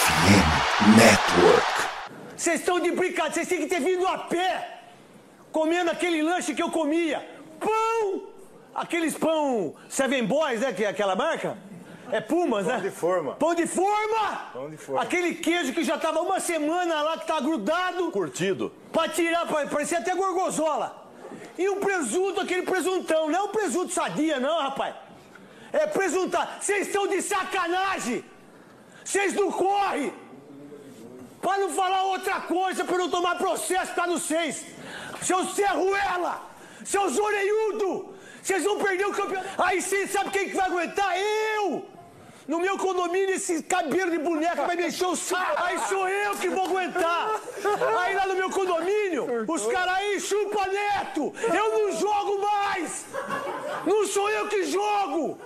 FM Network. Vocês estão de brincadeira, vocês têm que ter vindo a pé, comendo aquele lanche que eu comia. Pão! Aqueles pão Seven Boys, né? Que é aquela marca? É Pumas, né? Pão de forma. Pão de forma! Pão de forma. Aquele queijo que já tava uma semana lá, que tá grudado. Curtido. Pra tirar, pra- parecia até gorgonzola. E o presunto, aquele presuntão. Não é um presunto sadia, não, rapaz. É presuntar. Vocês estão de sacanagem! Vocês não correm! Pra não falar outra coisa, eu não tomar processo, tá no seis. Seu Serruela! Seus orelhudo! Vocês vão perder o campeonato. Aí vocês sabem quem que vai aguentar? Eu! No meu condomínio, esse cabelo de boneca vai me encher o saco. Aí sou eu que vou aguentar. Aí lá no meu condomínio, os caras aí chupa neto. Eu não jogo mais. Não sou eu que jogo.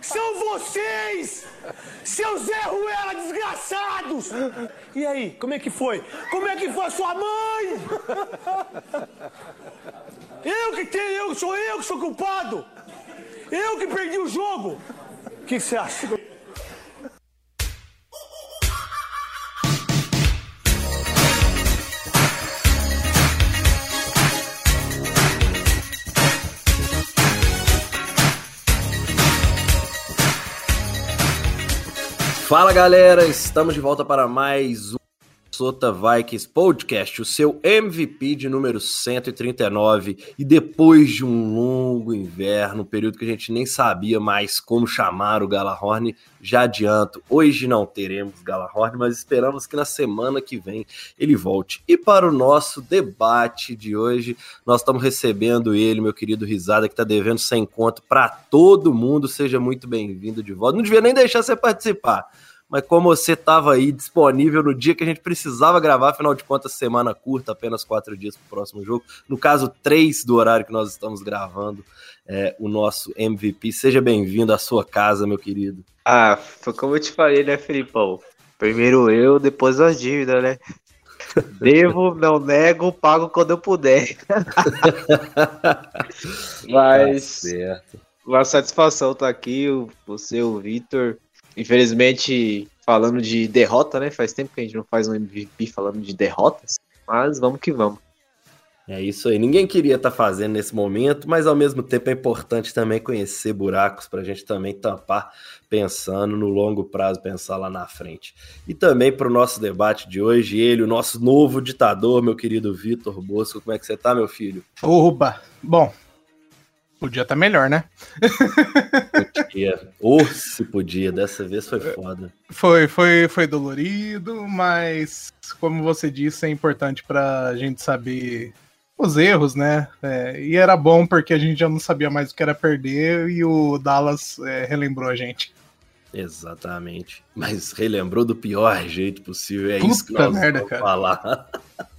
São vocês. Seus Zé Ruela desgraçados. E aí, como é que foi? Como é que foi a sua mãe? Eu que tenho, eu, sou eu que sou culpado. Eu que perdi o jogo. O que você acha? Fala galera, estamos de volta para mais um Sota Vikings Podcast, o seu MVP de número 139. E depois de um longo inverno, um período que a gente nem sabia mais como chamar o Galahorn, já adianto, hoje não teremos Galahorn, mas esperamos que na semana que vem ele volte. E para o nosso debate de hoje, nós estamos recebendo ele, meu querido Risada, que está devendo sem conto para todo mundo. Seja muito bem-vindo de volta. Não devia nem deixar você participar mas como você estava aí disponível no dia que a gente precisava gravar, afinal de contas, semana curta, apenas quatro dias para o próximo jogo. No caso, três do horário que nós estamos gravando, é, o nosso MVP. Seja bem-vindo à sua casa, meu querido. Ah, foi como eu te falei, né, Felipão? Primeiro eu, depois as dívidas, né? Devo, não nego, pago quando eu puder. Mas Tá certo. uma satisfação estar aqui, o- você, o Vitor. Infelizmente, falando de derrota, né? Faz tempo que a gente não faz um MVP falando de derrotas. Mas vamos que vamos. É isso aí. Ninguém queria estar fazendo nesse momento, mas ao mesmo tempo é importante também conhecer buracos para a gente também tampar, pensando no longo prazo, pensar lá na frente. E também para o nosso debate de hoje, ele, o nosso novo ditador, meu querido Vitor Bosco. Como é que você tá, meu filho? Oba! Bom, podia estar melhor, né? Podia. Ou se podia, dessa vez foi foda. Foi, foi, foi dolorido, mas como você disse, é importante pra gente saber os erros, né? É, e era bom porque a gente já não sabia mais o que era perder e o Dallas é, relembrou a gente. Exatamente. Mas relembrou do pior jeito possível. É Puta isso que nós merda, vamos cara. falar.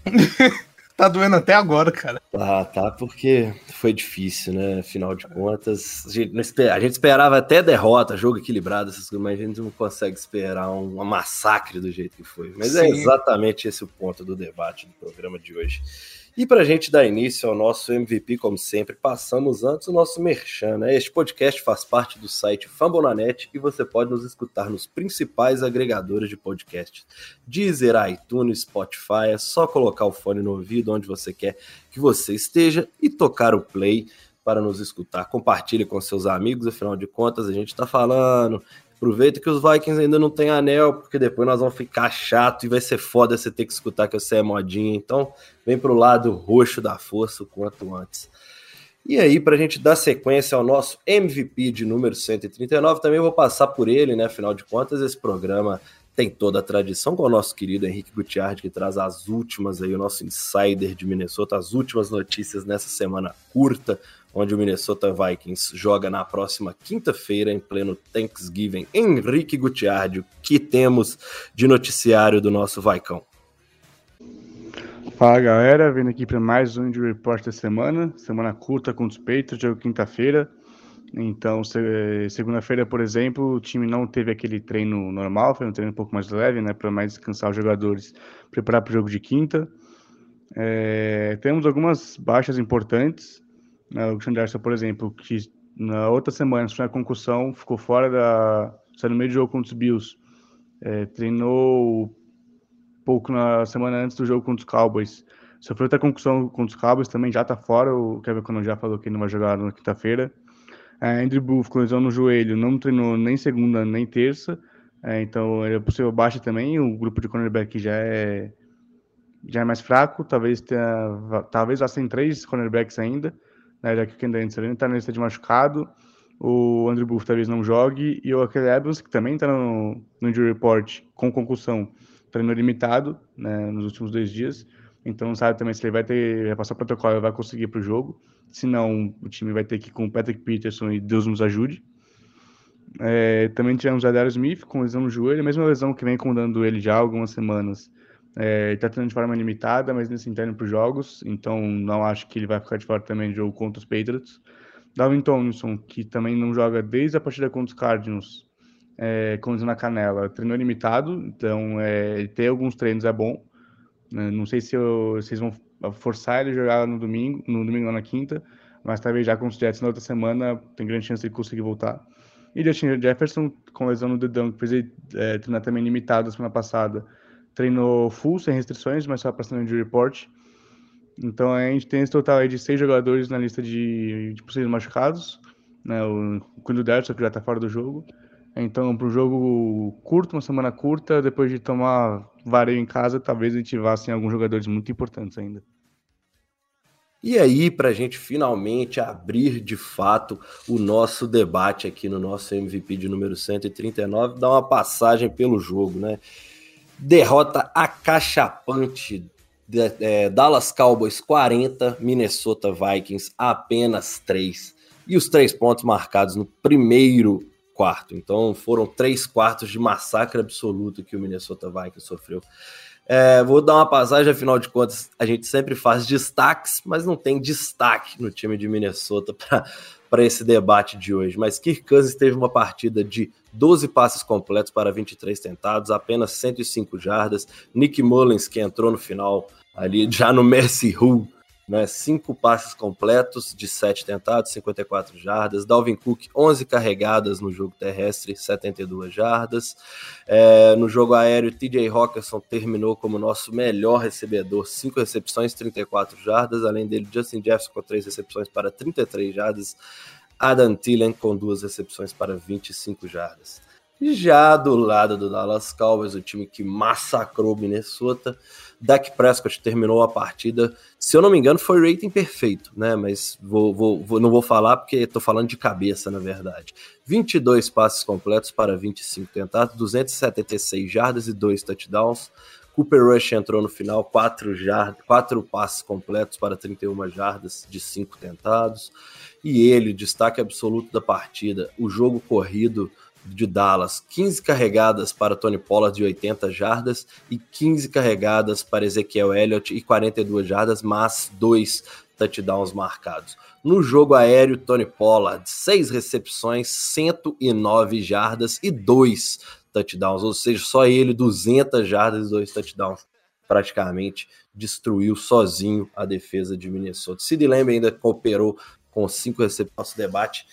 Tá doendo até agora, cara. Tá, tá, porque foi difícil, né? Afinal de contas, a gente, não esper- a gente esperava até derrota, jogo equilibrado, essas coisas, mas a gente não consegue esperar um, um massacre do jeito que foi. Mas é Sim. exatamente esse o ponto do debate do programa de hoje. E para a gente dar início ao nosso MVP, como sempre, passamos antes o nosso merchan. Né? Este podcast faz parte do site Fambonanet e você pode nos escutar nos principais agregadores de podcast. Deezer, iTunes, Spotify, é só colocar o fone no ouvido onde você quer que você esteja e tocar o play para nos escutar. Compartilhe com seus amigos, afinal de contas a gente está falando. Aproveita que os Vikings ainda não têm anel, porque depois nós vamos ficar chato e vai ser foda você ter que escutar que você é modinha. Então, vem pro lado roxo da força o quanto antes. E aí, para a gente dar sequência ao nosso MVP de número 139, também vou passar por ele, né? Afinal de contas, esse programa tem toda a tradição com o nosso querido Henrique Gutiardi, que traz as últimas aí, o nosso insider de Minnesota, as últimas notícias nessa semana curta, onde o Minnesota Vikings joga na próxima quinta-feira, em pleno Thanksgiving. Henrique Gutiardi, o que temos de noticiário do nosso Vicão? Fala galera, vindo aqui para mais um Injury Report da semana, semana curta com os Patriots, jogo quinta-feira. Então, se- segunda-feira, por exemplo, o time não teve aquele treino normal, foi um treino um pouco mais leve, né, para mais descansar os jogadores, preparar para o jogo de quinta. É, temos algumas baixas importantes. Né, o Xanderson, por exemplo, que na outra semana sofreu concussão, ficou fora da. saiu no meio do jogo contra os Bills. É, treinou pouco na semana antes do jogo contra os Cowboys. Sofreu outra concussão contra os Cowboys, também já tá fora. O Kevin Conner já falou que não vai jogar na quinta-feira. É, Andrew Booth com lesão no joelho, não treinou nem segunda nem terça. É, então é possível baixa também. O grupo de cornerback já é já é mais fraco. Talvez tenha, talvez vá sem três cornerbacks ainda, né, já que o Kendall Anderson está na lista de machucado. O Andrew Booth talvez não jogue e o Akele Evans, que também está no, no injury report com concussão, treinou limitado né, nos últimos dois dias. Então não sabe também se ele vai ter vai passar o protocolo e vai conseguir para o jogo. Se não, o time vai ter que ir com o Patrick Peterson e Deus nos ajude. É, também tivemos o Adele Smith com lesão no joelho, a mesma lesão que vem incomodando ele já há algumas semanas. É, está treinando de forma limitada, mas nesse interno para os jogos, então não acho que ele vai ficar de fora também de jogo contra os Patriots. Dalvin Tomlinson, que também não joga desde a partida contra os Cardinals, é, com na canela, treinou limitado, então é, ter alguns treinos é bom. Né? Não sei se eu, vocês vão forçar ele a jogar no domingo, no domingo ou na quinta, mas talvez já com os Jets na outra semana tem grande chance de conseguir voltar. E Justin Jefferson, com lesão no dedão, que fez ele é, treinar também limitado semana passada, treinou full, sem restrições, mas só passando de report. Então a gente tem esse total de seis jogadores na lista de, de possíveis machucados. Né? O Quinto Derson, que já está fora do jogo. Então, para o jogo curto, uma semana curta, depois de tomar vareio em casa, talvez a gente vá sem alguns jogadores muito importantes ainda. E aí, para a gente finalmente abrir de fato o nosso debate aqui no nosso MVP de número 139, dar uma passagem pelo jogo, né? Derrota acachapante. De, é, Dallas Cowboys 40, Minnesota Vikings apenas 3. E os três pontos marcados no primeiro quarto. Então foram três quartos de massacre absoluto que o Minnesota Vikings sofreu. É, vou dar uma passagem, afinal de contas, a gente sempre faz destaques, mas não tem destaque no time de Minnesota para esse debate de hoje. Mas Kirk Cousins teve uma partida de 12 passes completos para 23 tentados, apenas 105 jardas. Nick Mullins, que entrou no final ali já no Mercy Rule, né? Cinco passes completos de sete tentados, 54 jardas. Dalvin Cook, 11 carregadas no jogo terrestre, 72 jardas. É, no jogo aéreo, TJ Hawkinson terminou como nosso melhor recebedor, cinco recepções, 34 jardas. Além dele, Justin Jefferson com três recepções para 33 jardas. Adam Thielen com duas recepções para 25 jardas. Já do lado do Dallas Cowboys, o time que massacrou Minnesota, Dak Prescott terminou a partida, se eu não me engano, foi rating perfeito, né? Mas vou, vou, vou não vou falar porque estou falando de cabeça, na verdade. 22 passes completos para 25 tentados, 276 jardas e 2 touchdowns. Cooper Rush entrou no final, 4, jardas, 4 passes completos para 31 jardas de 5 tentados. E ele, destaque absoluto da partida, o jogo corrido de Dallas, 15 carregadas para Tony Pollard de 80 jardas e 15 carregadas para Ezequiel Elliott e 42 jardas, mas dois touchdowns marcados. No jogo aéreo, Tony Pollard, 6 recepções, 109 jardas e 2 touchdowns, ou seja, só ele 200 jardas e 2 touchdowns. Praticamente destruiu sozinho a defesa de Minnesota. Sid Lamb ainda cooperou com cinco recepções. Nosso debate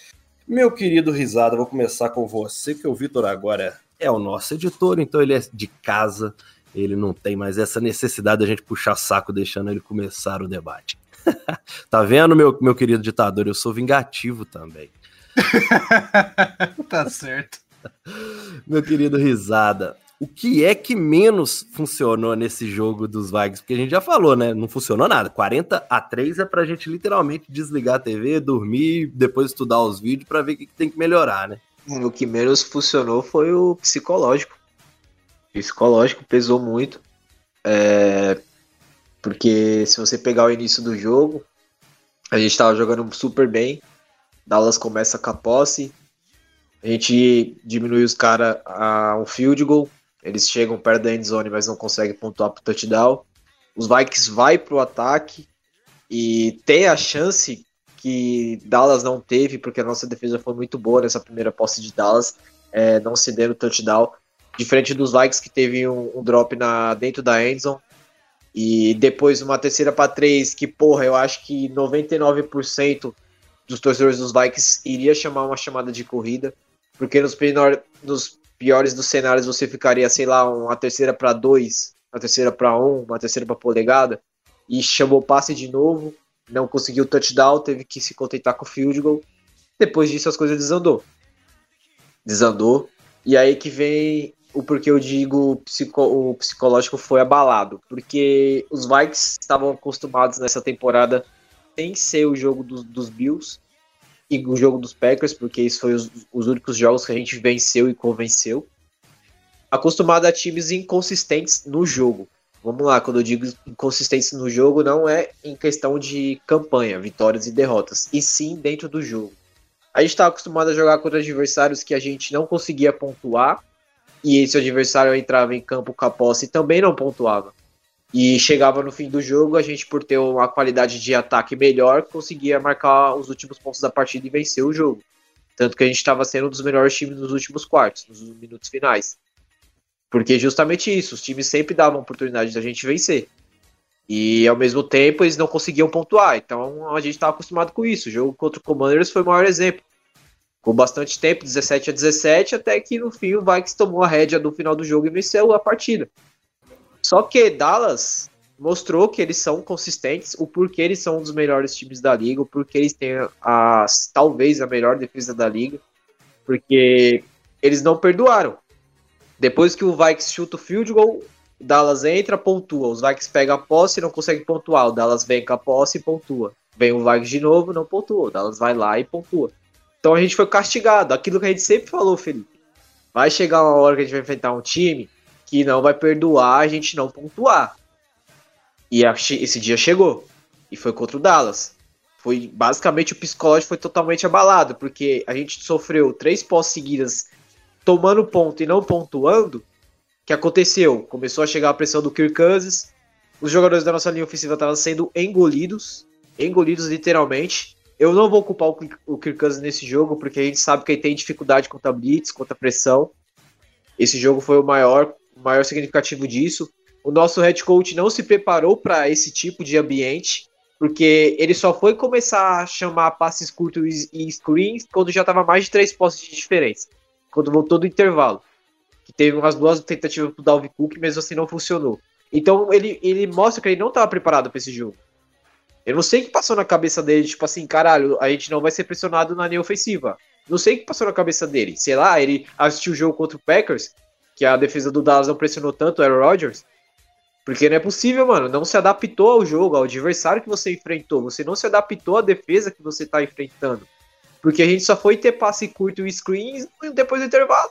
meu querido Risada, vou começar com você, que o Vitor agora é o nosso editor, então ele é de casa, ele não tem mais essa necessidade da gente puxar saco deixando ele começar o debate. tá vendo, meu, meu querido ditador? Eu sou vingativo também. tá certo. Meu querido Risada, o que é que menos funcionou nesse jogo dos Vikings? Porque a gente já falou, né? Não funcionou nada. 40 a 3 é pra gente literalmente desligar a TV, dormir, depois estudar os vídeos para ver o que tem que melhorar, né? O que menos funcionou foi o psicológico. O psicológico pesou muito. É... Porque se você pegar o início do jogo, a gente tava jogando super bem. Dallas começa com a posse. A gente diminui os caras a um field goal eles chegam perto da endzone, mas não conseguem pontuar pro touchdown. Os Vikings vai pro ataque e tem a chance que Dallas não teve, porque a nossa defesa foi muito boa nessa primeira posse de Dallas, é, não cedendo touchdown. Diferente dos Vikings que teve um, um drop na, dentro da endzone. E depois uma terceira para três, que porra, eu acho que 99% dos torcedores dos Vikings iria chamar uma chamada de corrida, porque nos, nos piores dos cenários você ficaria, sei lá, uma terceira para dois, uma terceira para um, uma terceira para polegada, e chamou passe de novo, não conseguiu touchdown, teve que se contentar com o field goal. Depois disso as coisas desandou. Desandou. E aí que vem o porquê eu digo psico, o psicológico foi abalado. Porque os Vikings estavam acostumados nessa temporada sem ser o jogo dos, dos Bills e o jogo dos Packers, porque isso foi os, os únicos jogos que a gente venceu e convenceu. Acostumado a times inconsistentes no jogo. Vamos lá, quando eu digo inconsistentes no jogo, não é em questão de campanha, vitórias e derrotas, e sim dentro do jogo. A gente está acostumado a jogar contra adversários que a gente não conseguia pontuar, e esse adversário entrava em campo com a posse e também não pontuava. E chegava no fim do jogo, a gente, por ter uma qualidade de ataque melhor, conseguia marcar os últimos pontos da partida e vencer o jogo. Tanto que a gente estava sendo um dos melhores times nos últimos quartos, nos minutos finais. Porque justamente isso, os times sempre davam oportunidade da gente vencer. E ao mesmo tempo eles não conseguiam pontuar. Então a gente estava acostumado com isso. O jogo contra o Commanders foi o maior exemplo. Com bastante tempo, 17 a 17, até que no fim o Vikings tomou a rédea do final do jogo e venceu a partida. Só que Dallas mostrou que eles são consistentes, o porquê eles são um dos melhores times da liga, o porquê eles têm a, talvez a melhor defesa da liga, porque eles não perdoaram. Depois que o Vikings chuta o field goal, o Dallas entra, pontua. Os Vikings pegam a posse e não conseguem pontuar. O Dallas vem com a posse e pontua. Vem o Vikings de novo, não pontua. O Dallas vai lá e pontua. Então a gente foi castigado. Aquilo que a gente sempre falou, Felipe. Vai chegar uma hora que a gente vai enfrentar um time que não vai perdoar a gente não pontuar. E esse dia chegou. E foi contra o Dallas. Foi basicamente o psicológico foi totalmente abalado, porque a gente sofreu três pós seguidas tomando ponto e não pontuando, que aconteceu? Começou a chegar a pressão do Kirk Cousins, os jogadores da nossa linha ofensiva estavam sendo engolidos, engolidos literalmente. Eu não vou culpar o Kirk Cousins nesse jogo, porque a gente sabe que ele tem dificuldade contra blitz, contra pressão. Esse jogo foi o maior, maior significativo disso. O nosso head coach não se preparou para esse tipo de ambiente, porque ele só foi começar a chamar passes curtos e screens quando já estava mais de três postes de diferença quando voltou do intervalo. Que teve umas duas tentativas pro Dalvin Cook, mesmo assim não funcionou. Então ele, ele mostra que ele não estava preparado para esse jogo. Eu não sei o que passou na cabeça dele, tipo assim, caralho, a gente não vai ser pressionado na linha ofensiva. Não sei o que passou na cabeça dele. Sei lá, ele assistiu o jogo contra o Packers, que a defesa do Dallas não pressionou tanto o Aaron Rodgers. Porque não é possível, mano. Não se adaptou ao jogo, ao adversário que você enfrentou. Você não se adaptou à defesa que você tá enfrentando. Porque a gente só foi ter passe curto e screens depois do intervalo.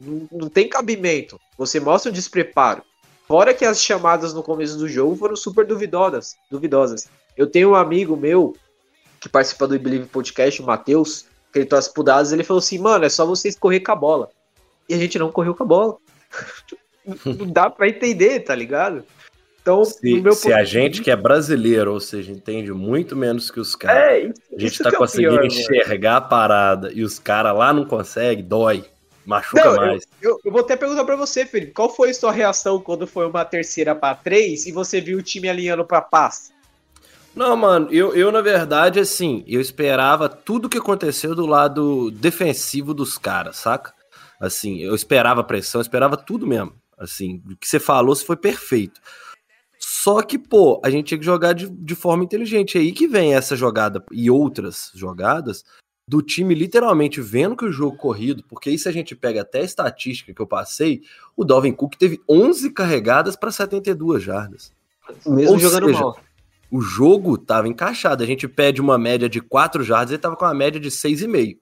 Não, não tem cabimento. Você mostra o despreparo. Fora que as chamadas no começo do jogo foram super duvidosas. duvidosas. Eu tenho um amigo meu que participa do Believe Podcast, o Matheus, que ele torce pro Dados, ele falou assim, mano, é só vocês correr com a bola. E a gente não correu com a bola. não dá pra entender, tá ligado? Então, se, se a gente que é brasileiro, ou seja, entende muito menos que os caras, é, a gente tá é conseguindo pior, enxergar mano. a parada e os caras lá não conseguem, dói, machuca não, mais. Eu, eu, eu, vou até perguntar para você, Felipe, qual foi a sua reação quando foi uma terceira para três e você viu o time alinhando para passe? Não, mano, eu, eu na verdade, assim, eu esperava tudo que aconteceu do lado defensivo dos caras, saca? Assim, eu esperava pressão, eu esperava tudo mesmo. Assim, o que você falou foi perfeito. Só que, pô, a gente tinha que jogar de, de forma inteligente. É aí que vem essa jogada e outras jogadas do time literalmente vendo que o jogo corrido, porque aí se a gente pega até a estatística que eu passei, o Dalvin Cook teve 11 carregadas para 72 jardas. Mesmo Ou jogando seja, mal. O jogo tava encaixado. A gente pede uma média de 4 jardas, ele tava com uma média de 6,5.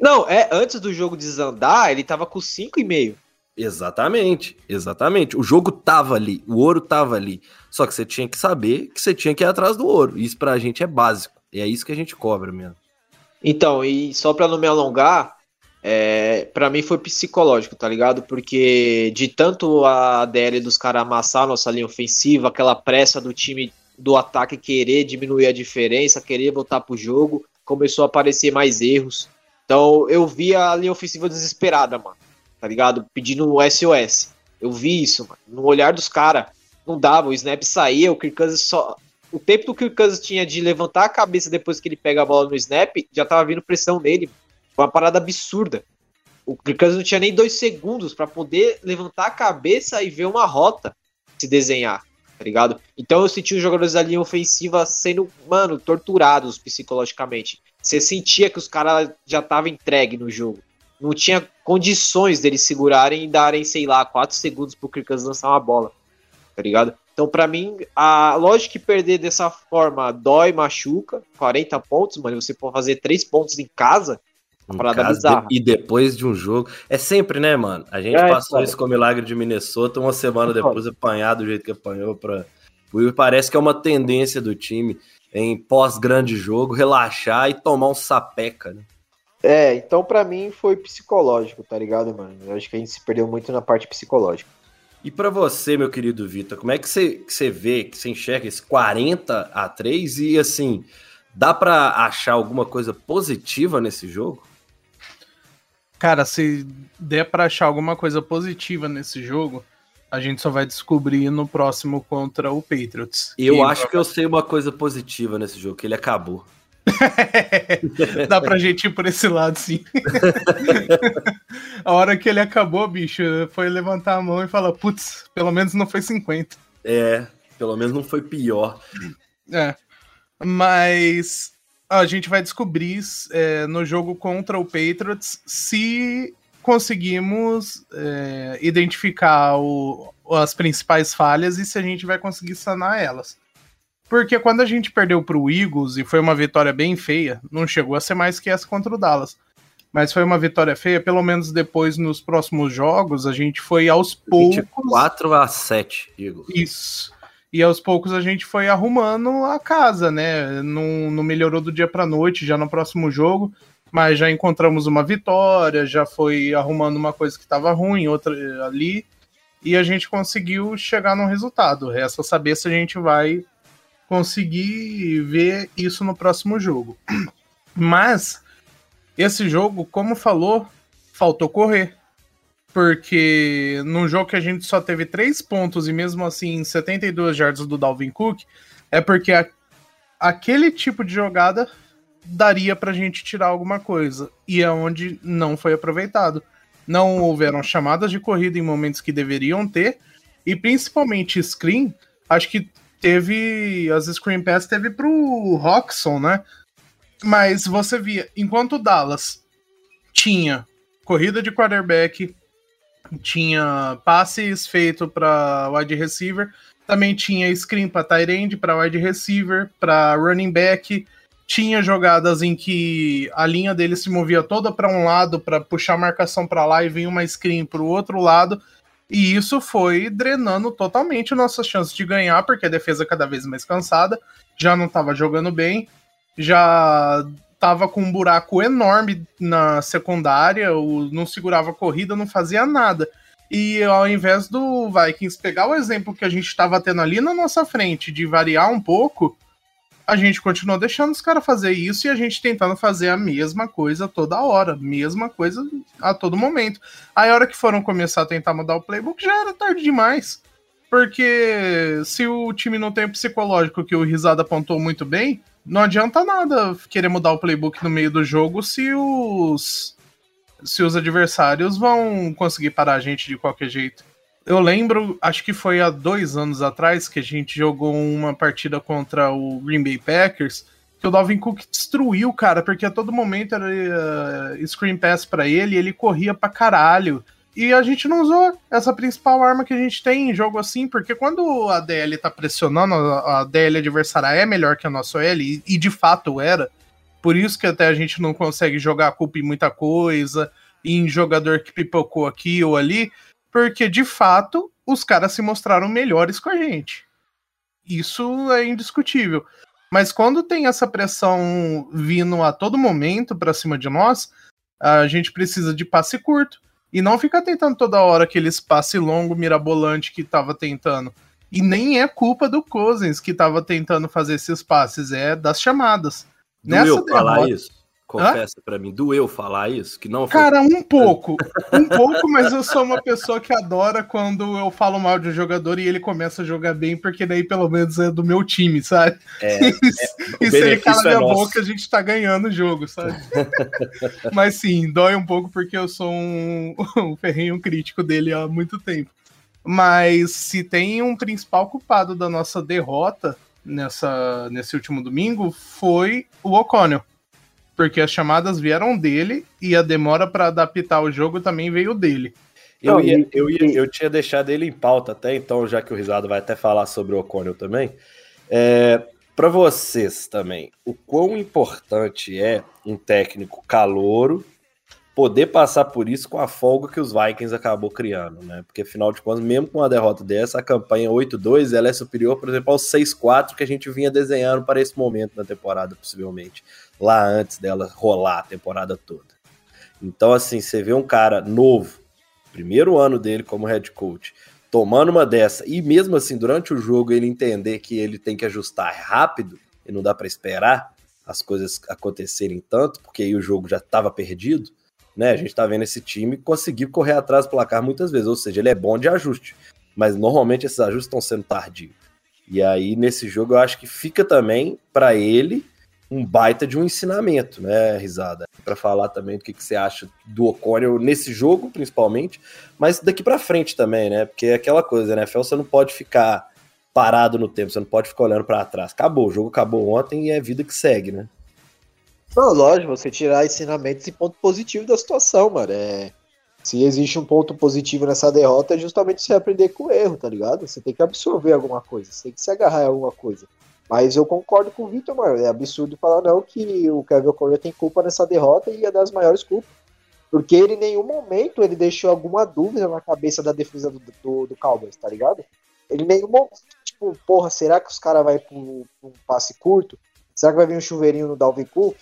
Não, é antes do jogo desandar, ele tava com 5,5. Exatamente, exatamente. O jogo tava ali, o ouro tava ali. Só que você tinha que saber que você tinha que ir atrás do ouro. Isso pra gente é básico. E é isso que a gente cobra mesmo. Então, e só pra não me alongar, é, para mim foi psicológico, tá ligado? Porque de tanto a DL dos caras amassar a nossa linha ofensiva, aquela pressa do time do ataque querer diminuir a diferença, querer voltar pro jogo, começou a aparecer mais erros. Então eu vi a linha ofensiva desesperada, mano tá ligado? Pedindo o SOS. Eu vi isso, mano. No olhar dos caras, não dava, o snap saía, o Kirk Cousins só. O tempo do Kirk Cousins tinha de levantar a cabeça depois que ele pega a bola no snap, já tava vindo pressão nele. Foi uma parada absurda. O Kirk Cousins não tinha nem dois segundos para poder levantar a cabeça e ver uma rota se desenhar, tá ligado? Então eu senti os jogadores da linha ofensiva sendo, mano, torturados psicologicamente. Você sentia que os caras já estavam entregue no jogo. Não tinha condições deles segurarem e darem, sei lá, quatro segundos pro Kirk Cousins lançar uma bola, tá ligado? Então, para mim, a lógica que perder dessa forma dói, machuca. 40 pontos, mano. Você pode fazer 3 pontos em casa. Uma parada bizarra. de- e depois de um jogo. É sempre, né, mano? A gente É, passou cara. isso com o milagre de Minnesota, uma semana depois apanhar do jeito que apanhou para e parece que é uma tendência do time em pós-grande jogo relaxar e tomar um sapeca, né? É, então pra mim foi psicológico, tá ligado, mano? Eu acho que a gente se perdeu muito na parte psicológica. E pra você, meu querido Vitor, como é que você, que você vê, que você enxerga esse 40 a 3 e assim, dá pra achar alguma coisa positiva nesse jogo? Cara, se der pra achar alguma coisa positiva nesse jogo, a gente só vai descobrir no próximo contra o Patriots. Eu acho que eu sei uma coisa positiva nesse jogo, que ele acabou. Dá pra gente ir por esse lado, sim. a hora que ele acabou, bicho, foi levantar a mão e falar, putz, pelo menos não foi 50. É, pelo menos não foi pior. É. Mas a gente vai descobrir é, no jogo contra o Patriots se conseguimos é, identificar o- as principais falhas e se a gente vai conseguir sanar elas. Porque quando a gente perdeu para o Eagles e foi uma vitória bem feia, não chegou a ser mais que essa contra o Dallas. Mas foi uma vitória feia, pelo menos depois nos próximos jogos, a gente foi aos poucos. 24 a 7, Igor. Isso. E aos poucos a gente foi arrumando a casa, né? Não, não melhorou do dia pra noite, já no próximo jogo, mas já encontramos uma vitória, já foi arrumando uma coisa que estava ruim, outra ali, e a gente conseguiu chegar num resultado. Resta saber se a gente vai conseguir ver isso no próximo jogo. Mas esse jogo, como falou, faltou correr porque num jogo que a gente só teve três pontos e mesmo assim 72 jardas do Dalvin Cook, é porque a- aquele tipo de jogada daria pra gente tirar alguma coisa, e é onde não foi aproveitado. Não houveram chamadas de corrida em momentos que deveriam ter, e principalmente screen, acho que teve, as screen pass teve pro Roxon, né? Mas você via, enquanto o Dallas tinha corrida de quarterback, tinha passes feito para wide receiver, também tinha screen para tight end, para wide receiver, para running back, tinha jogadas em que a linha dele se movia toda para um lado para puxar a marcação para lá e vinha uma screen para o outro lado. E isso foi drenando totalmente nossas chances de ganhar, porque a defesa cada vez mais cansada, já não estava jogando bem, já tava com um buraco enorme na secundária, o, não segurava a corrida, não fazia nada. E ao invés do Vikings pegar o exemplo que a gente estava tendo ali na nossa frente, de variar um pouco, a gente continuou deixando os caras fazer isso e a gente tentando fazer a mesma coisa toda hora, mesma coisa a todo momento. Aí a hora que foram começar a tentar mudar o playbook já era tarde demais. Porque se o time não tem o psicológico que o Risada apontou muito bem, não adianta nada querer mudar o playbook no meio do jogo se os se os adversários vão conseguir parar a gente de qualquer jeito. Eu lembro, acho que foi há dois anos atrás que a gente jogou uma partida contra o Green Bay Packers, que o Dalvin Cook destruiu, cara, porque a todo momento era uh, screen pass para ele, e ele corria pra caralho. E a gente não usou essa principal arma que a gente tem em jogo assim, porque quando a DL tá pressionando, a, DL adversária é melhor que a nossa e, e de fato era. Por isso que até a gente não consegue jogar a culpa em muita coisa, em jogador que pipocou aqui ou ali, porque de fato os caras se mostraram melhores com a gente. Isso é indiscutível. Mas quando tem essa pressão vindo a todo momento para cima de nós, a gente precisa de passe curto. E não ficar tentando toda hora aqueles passe longo, mirabolante que tava tentando. E nem é culpa do Cousins que tava tentando fazer esses passes, é das chamadas. Doeu falar isso? Confessa para mim, doeu falar isso? Que não foi... Cara, um pouco. Um pouco, mas eu sou uma pessoa que adora quando eu falo mal de um jogador e ele começa a jogar bem, porque daí pelo menos é do meu time, sabe? É, é, e se ele cala minha nosso. boca, a gente tá ganhando o jogo, sabe? mas sim, dói um pouco porque eu sou um, um ferrenho crítico dele há muito tempo. Mas se tem um principal culpado da nossa derrota nessa, nesse último domingo, foi o O'Connell porque as chamadas vieram dele e a demora para adaptar o jogo também veio dele. Eu, ia, eu, ia, eu tinha deixado ele em pauta até então, já que o Risado vai até falar sobre o O'Connell também. É, para vocês também, o quão importante é um técnico calouro poder passar por isso com a folga que os Vikings acabou criando, né? Porque afinal de contas, mesmo com uma derrota dessa, a campanha 8-2 ela é superior, por exemplo, ao 6-4 que a gente vinha desenhando para esse momento na temporada, possivelmente lá antes dela rolar a temporada toda. Então, assim, você vê um cara novo, primeiro ano dele como head coach, tomando uma dessa, e mesmo assim, durante o jogo, ele entender que ele tem que ajustar rápido e não dá para esperar as coisas acontecerem tanto, porque aí o jogo já estava perdido, né? A gente tá vendo esse time conseguir correr atrás do placar muitas vezes, ou seja, ele é bom de ajuste, mas normalmente esses ajustes estão sendo tardios. E aí, nesse jogo, eu acho que fica também para ele um baita de um ensinamento, né, Risada? Para falar também do que, que você acha do O'Connell nesse jogo, principalmente, mas daqui para frente também, né? Porque é aquela coisa, né, Fel, você não pode ficar parado no tempo, você não pode ficar olhando para trás. Acabou, o jogo acabou ontem e é vida que segue, né? Não, lógico, você tirar ensinamentos e ponto positivo da situação, mano. É... Se existe um ponto positivo nessa derrota, é justamente você aprender com o erro, tá ligado? Você tem que absorver alguma coisa, você tem que se agarrar a alguma coisa. Mas eu concordo com o Vitor, mano. É absurdo falar não que o Kevin O'Connor tem culpa nessa derrota e é das maiores culpas. Porque ele em nenhum momento ele deixou alguma dúvida na cabeça da defesa do, do, do Cowboys, tá ligado? Ele em nenhum momento, tipo, porra, será que os caras vão para um passe curto? Será que vai vir um chuveirinho no Dalvin Cook?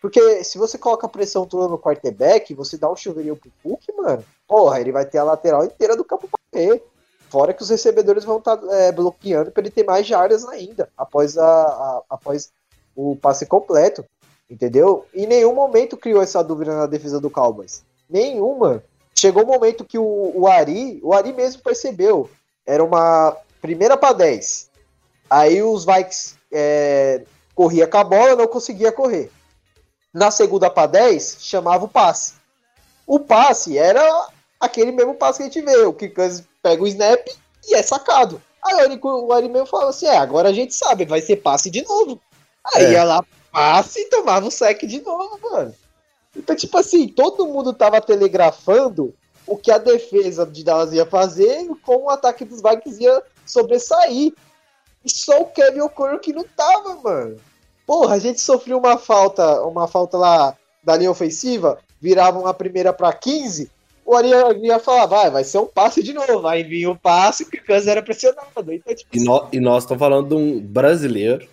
Porque se você coloca pressão toda no quarterback, você dá um chuveirinho pro Cook, mano, porra, ele vai ter a lateral inteira do campo pra correr. Fora que os recebedores vão estar tá, é, bloqueando para ele ter mais jardas ainda, após, a, a, após o passe completo. Entendeu? Em nenhum momento criou essa dúvida na defesa do Cowboys. Nenhuma. Chegou o um momento que o, o Ari, o Ari mesmo percebeu. Era uma primeira para 10. Aí os Vikings é, corria com a bola, não conseguia correr. Na segunda para 10, chamava o passe. O passe era aquele mesmo passe que a gente vê. O Kikans pega o snap e é sacado. Aí o Arimeu fala assim: é, agora a gente sabe, vai ser passe de novo. Aí é. ia lá, passe e tomava o sec de novo, mano. Então, tipo assim, todo mundo tava telegrafando o que a defesa de Dallas ia fazer e como o ataque dos Vikings ia sobressair. E só o Kevin O'Connor que não tava, mano. Porra, a gente sofreu uma falta, uma falta lá da linha ofensiva, virava uma primeira para 15, o Ari ia falar, vai, vai ser um passe de novo. Vai vir o um passe que o Kansas era pressionado. Então, tipo, e, no, e nós estamos falando de um brasileiro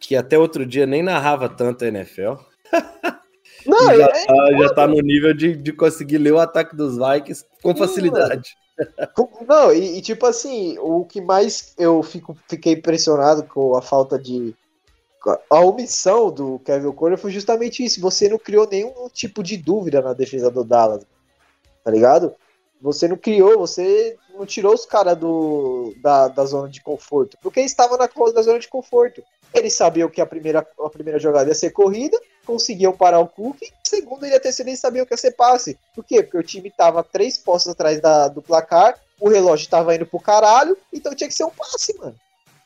que até outro dia nem narrava tanto a NFL. Não, já, é, tá, já tá no nível de, de conseguir ler o ataque dos Vikings com facilidade. Não, e, e, tipo assim, o que mais eu fico, fiquei impressionado com a falta de. A omissão do Kevin O'Connor foi justamente isso. Você não criou nenhum tipo de dúvida na defesa do Dallas tá ligado? Você não criou, você não tirou os caras da, da zona de conforto, porque eles estavam na da zona de conforto. Eles sabiam que a primeira, a primeira jogada ia ser corrida, conseguiam parar o Cook, segunda e a terceira eles sabiam que ia ser passe. Por quê? Porque o time tava três postos atrás da, do placar, o relógio tava indo pro caralho, então tinha que ser um passe, mano.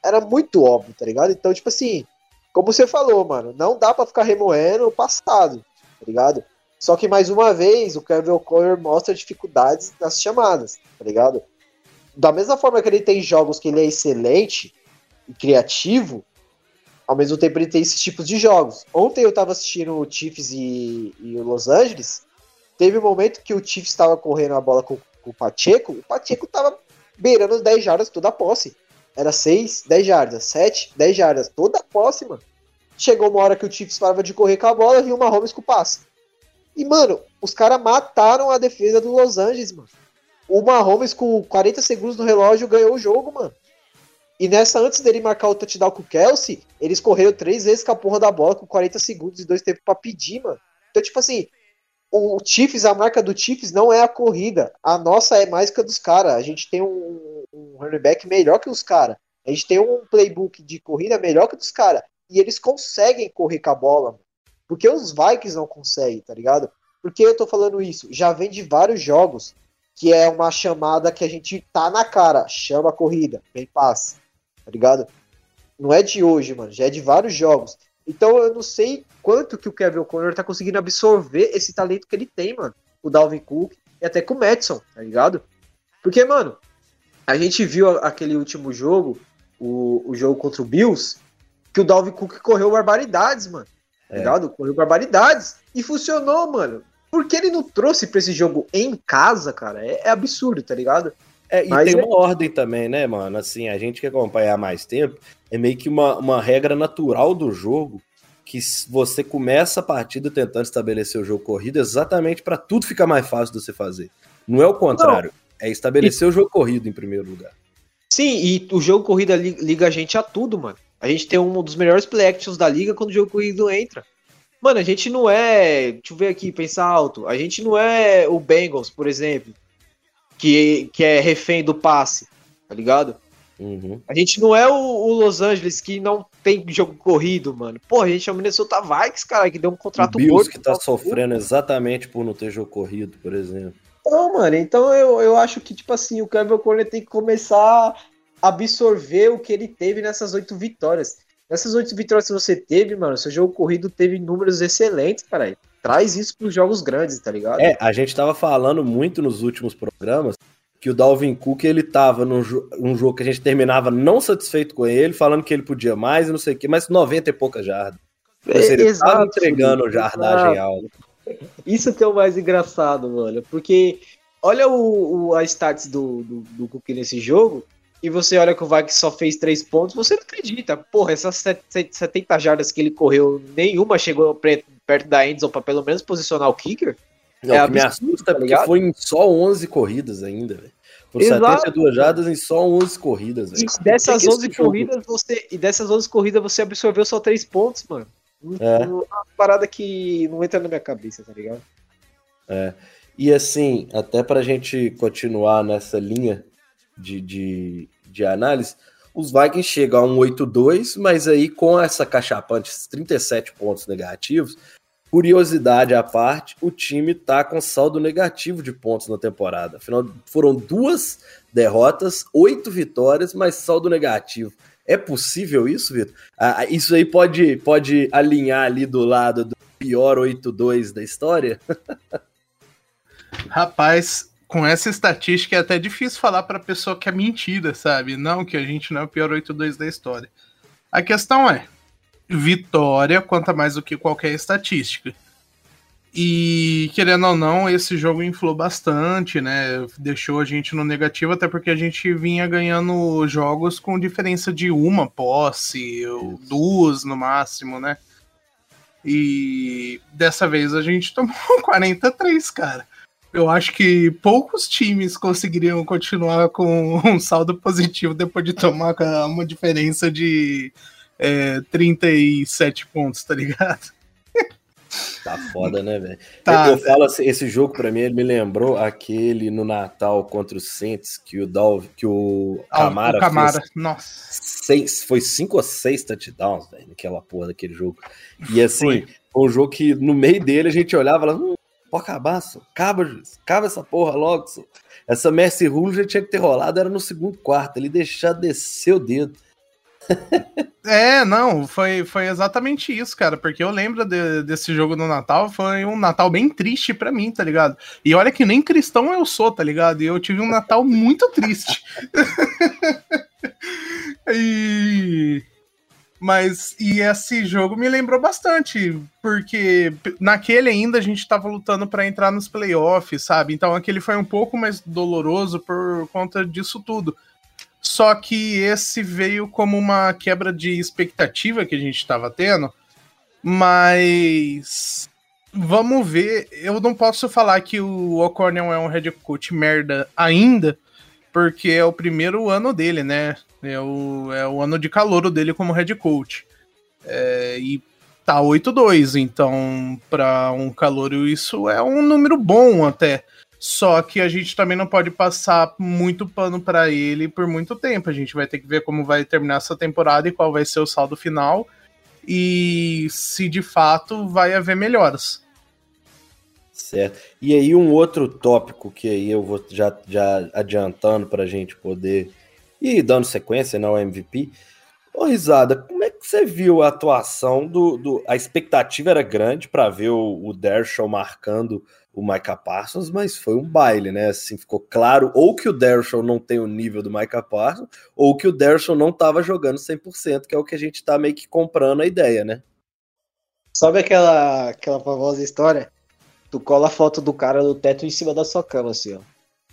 Era muito óbvio, tá ligado? Então, tipo assim, como você falou, mano, não dá para ficar remoendo o passado, tá ligado? Só que mais uma vez o Kevin O'Connor mostra dificuldades nas chamadas, tá ligado? Da mesma forma que ele tem jogos que ele é excelente e criativo, ao mesmo tempo ele tem esses tipos de jogos. Ontem eu tava assistindo o Chiefs e, e o Los Angeles, teve um momento que o Chiefs estava correndo a bola com, com, o Pacheco, o Pacheco tava beirando os 10 jardas toda a posse. Era 6, 10 jardas, 7, 10 jardas, toda posse, mano. Chegou uma hora que o Chiefs parava de correr com a bola, viu uma Holmes com o passe. E, mano, os caras mataram a defesa do Los Angeles, mano. O Mahomes, com 40 segundos no relógio, ganhou o jogo, mano. E nessa, antes dele marcar o touchdown com o Kelsey, eles correram três vezes com a porra da bola com 40 segundos e dois tempos pra pedir, mano. Então, tipo assim, o Chiefs, a marca do Chiefs não é a corrida. A nossa é mais que a dos caras. A gente tem um, um running back melhor que os caras. A gente tem um playbook de corrida melhor que dos caras. E eles conseguem correr com a bola. Porque os Vikings não conseguem, tá ligado? Por que eu tô falando isso? Já vem de vários jogos que é uma chamada que a gente tá na cara. Chama a corrida, vem passe. Tá ligado? Não é de hoje, mano. Já é de vários jogos. Então eu não sei quanto que o Kevin O'Connor tá conseguindo absorver esse talento que ele tem, mano. O Dalvin Cook e até com o Madison, tá ligado? Porque, mano, a gente viu aquele último jogo, o, o jogo contra o Bills, que o Dalvin Cook correu barbaridades, mano. É. ligado? Correu barbaridades. E funcionou, mano. Porque ele não trouxe pra esse jogo em casa, cara, é, é absurdo, tá ligado? É, e Mas tem é... uma ordem também, né, mano? Assim, a gente que acompanha há mais tempo, é meio que uma, uma regra natural do jogo que você começa a partida tentando estabelecer o jogo corrido exatamente para tudo ficar mais fácil de você fazer. Não é o contrário, não. É estabelecer e... o jogo corrido em primeiro lugar. Sim, e o jogo corrido liga a gente a tudo, mano. A gente tem um dos melhores play actions da liga quando o jogo corrido entra. Mano, a gente não é. Deixa eu ver aqui, pensar alto. A gente não é o Bengals, por exemplo, que, que é refém do passe, tá ligado? Uhum. A gente não é o, o, Los Angeles que não tem jogo corrido, mano. Pô, a gente é o Minnesota Vikings, cara, que deu um contrato o Bills que tá sofrendo exatamente por não ter jogo corrido, por exemplo. Não, mano, então eu, eu acho que, tipo assim, o Kevin O'Connor tem que começar a absorver o que ele teve nessas oito vitórias. Nessas oito vitórias que você teve, mano, seu jogo corrido teve números excelentes, cara. Traz isso pros jogos grandes, tá ligado? É, a gente tava falando muito nos últimos programas que o Dalvin Cook ele tava num jo um jogo que a gente terminava não satisfeito com ele, falando que ele podia mais e não sei o que, mas 90 e pouca jardas. Você ele Exato, tava entregando jardagem alta. Isso que é o mais engraçado, mano, porque olha o, o a stats do, do, do Cook nesse jogo, e você olha que o Vikings só fez três pontos, você não acredita. Porra, essas 70 jardas que ele correu, nenhuma chegou perto da endzone para pelo menos posicionar o kicker. Não, é o que me assusta é tá porque foi em só 11 corridas ainda, velho. Por 72 jardas em só 11 corridas, velho. E dessas 11 corridas, você, e dessas 11 corridas você absorveu só 3 pontos, mano. É. Uma parada que não entra na minha cabeça, tá ligado? É. E assim, até pra gente continuar nessa linha de, de, de análise, os Vikings chegam a um 8-2, mas aí com essa cachapante, 37 pontos negativos, curiosidade à parte, o time tá com saldo negativo de pontos na temporada. Afinal, foram duas derrotas, oito vitórias, mas saldo negativo. É possível isso, Vitor? Ah, isso aí pode, pode alinhar ali do lado do pior 8-2 da história? Rapaz, com essa estatística é até difícil falar para pessoa que é mentira, sabe? Não, que a gente não é o pior 8-2 da história. A questão é: vitória conta mais do que qualquer estatística. E querendo ou não, esse jogo inflou bastante, né? Deixou a gente no negativo, até porque a gente vinha ganhando jogos com diferença de uma posse, ou duas no máximo, né? E dessa vez a gente tomou 43, cara eu acho que poucos times conseguiriam continuar com um saldo positivo depois de tomar uma diferença de é, 37 pontos, tá ligado? Tá foda, né, velho? Tá, eu, eu falo assim, esse jogo para mim ele me lembrou aquele no Natal contra o Saints que o Dal, que o Camara, o Camara. fez nossa, seis, foi cinco ou seis touchdowns, velho, naquela porra daquele jogo. E assim, foi. um jogo que no meio dele a gente olhava falava, hum, Pode acabar, só. Acaba, juiz. Acaba essa porra logo, só. Essa Messi Rule já tinha que ter rolado, era no segundo quarto. Ele deixar descer o dedo. É, não, foi, foi exatamente isso, cara, porque eu lembro de, desse jogo no Natal, foi um Natal bem triste para mim, tá ligado? E olha que nem cristão eu sou, tá ligado? E eu tive um Natal muito triste. e mas e esse jogo me lembrou bastante, porque naquele ainda a gente estava lutando para entrar nos playoffs, sabe? Então aquele foi um pouco mais doloroso por conta disso tudo. Só que esse veio como uma quebra de expectativa que a gente estava tendo, mas vamos ver. Eu não posso falar que o O'Connell é um head coach merda ainda, porque é o primeiro ano dele, né? É o, é o ano de calor dele como head coach. É, e tá 8-2, então para um calouro isso é um número bom até. Só que a gente também não pode passar muito pano para ele por muito tempo. A gente vai ter que ver como vai terminar essa temporada e qual vai ser o saldo final e se de fato vai haver melhoras. Certo. E aí um outro tópico que aí eu vou já, já adiantando para a gente poder ir dando sequência ao né, MVP. Ô, Risada, como é que você viu a atuação do. do a expectativa era grande para ver o, o marcando o Micah Parsons, mas foi um baile, né? Assim, ficou claro ou que o Dershall não tem o nível do Micah Parsons, ou que o Dershall não estava jogando 100%, que é o que a gente está meio que comprando a ideia, né? Sabe aquela, aquela famosa história? Tu cola a foto do cara no teto em cima da sua cama, assim, ó.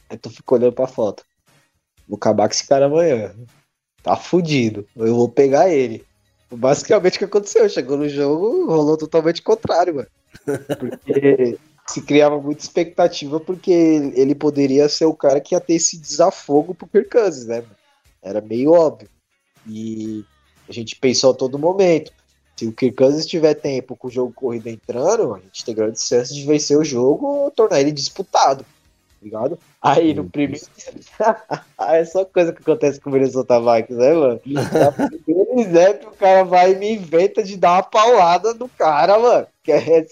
Aí tu fica olhando pra foto. Vou acabar com esse cara amanhã. Tá fudido. Eu vou pegar ele. Basicamente o que aconteceu. Chegou no jogo, rolou totalmente contrário, mano. Porque se criava muita expectativa porque ele poderia ser o cara que ia ter esse desafogo pro Kirk Cousins, né? Era meio óbvio. E a gente pensou a todo momento. Se o Kirk Cousins tiver tempo com o jogo corrido entrando, a gente tem grandes chances de vencer o jogo ou tornar ele disputado. Tá ligado? Aí no primeiro. é só coisa que acontece com o Minnesota Vikings, né, mano? No primeiro snap, o cara vai e me inventa de dar uma paulada no cara, mano. Que é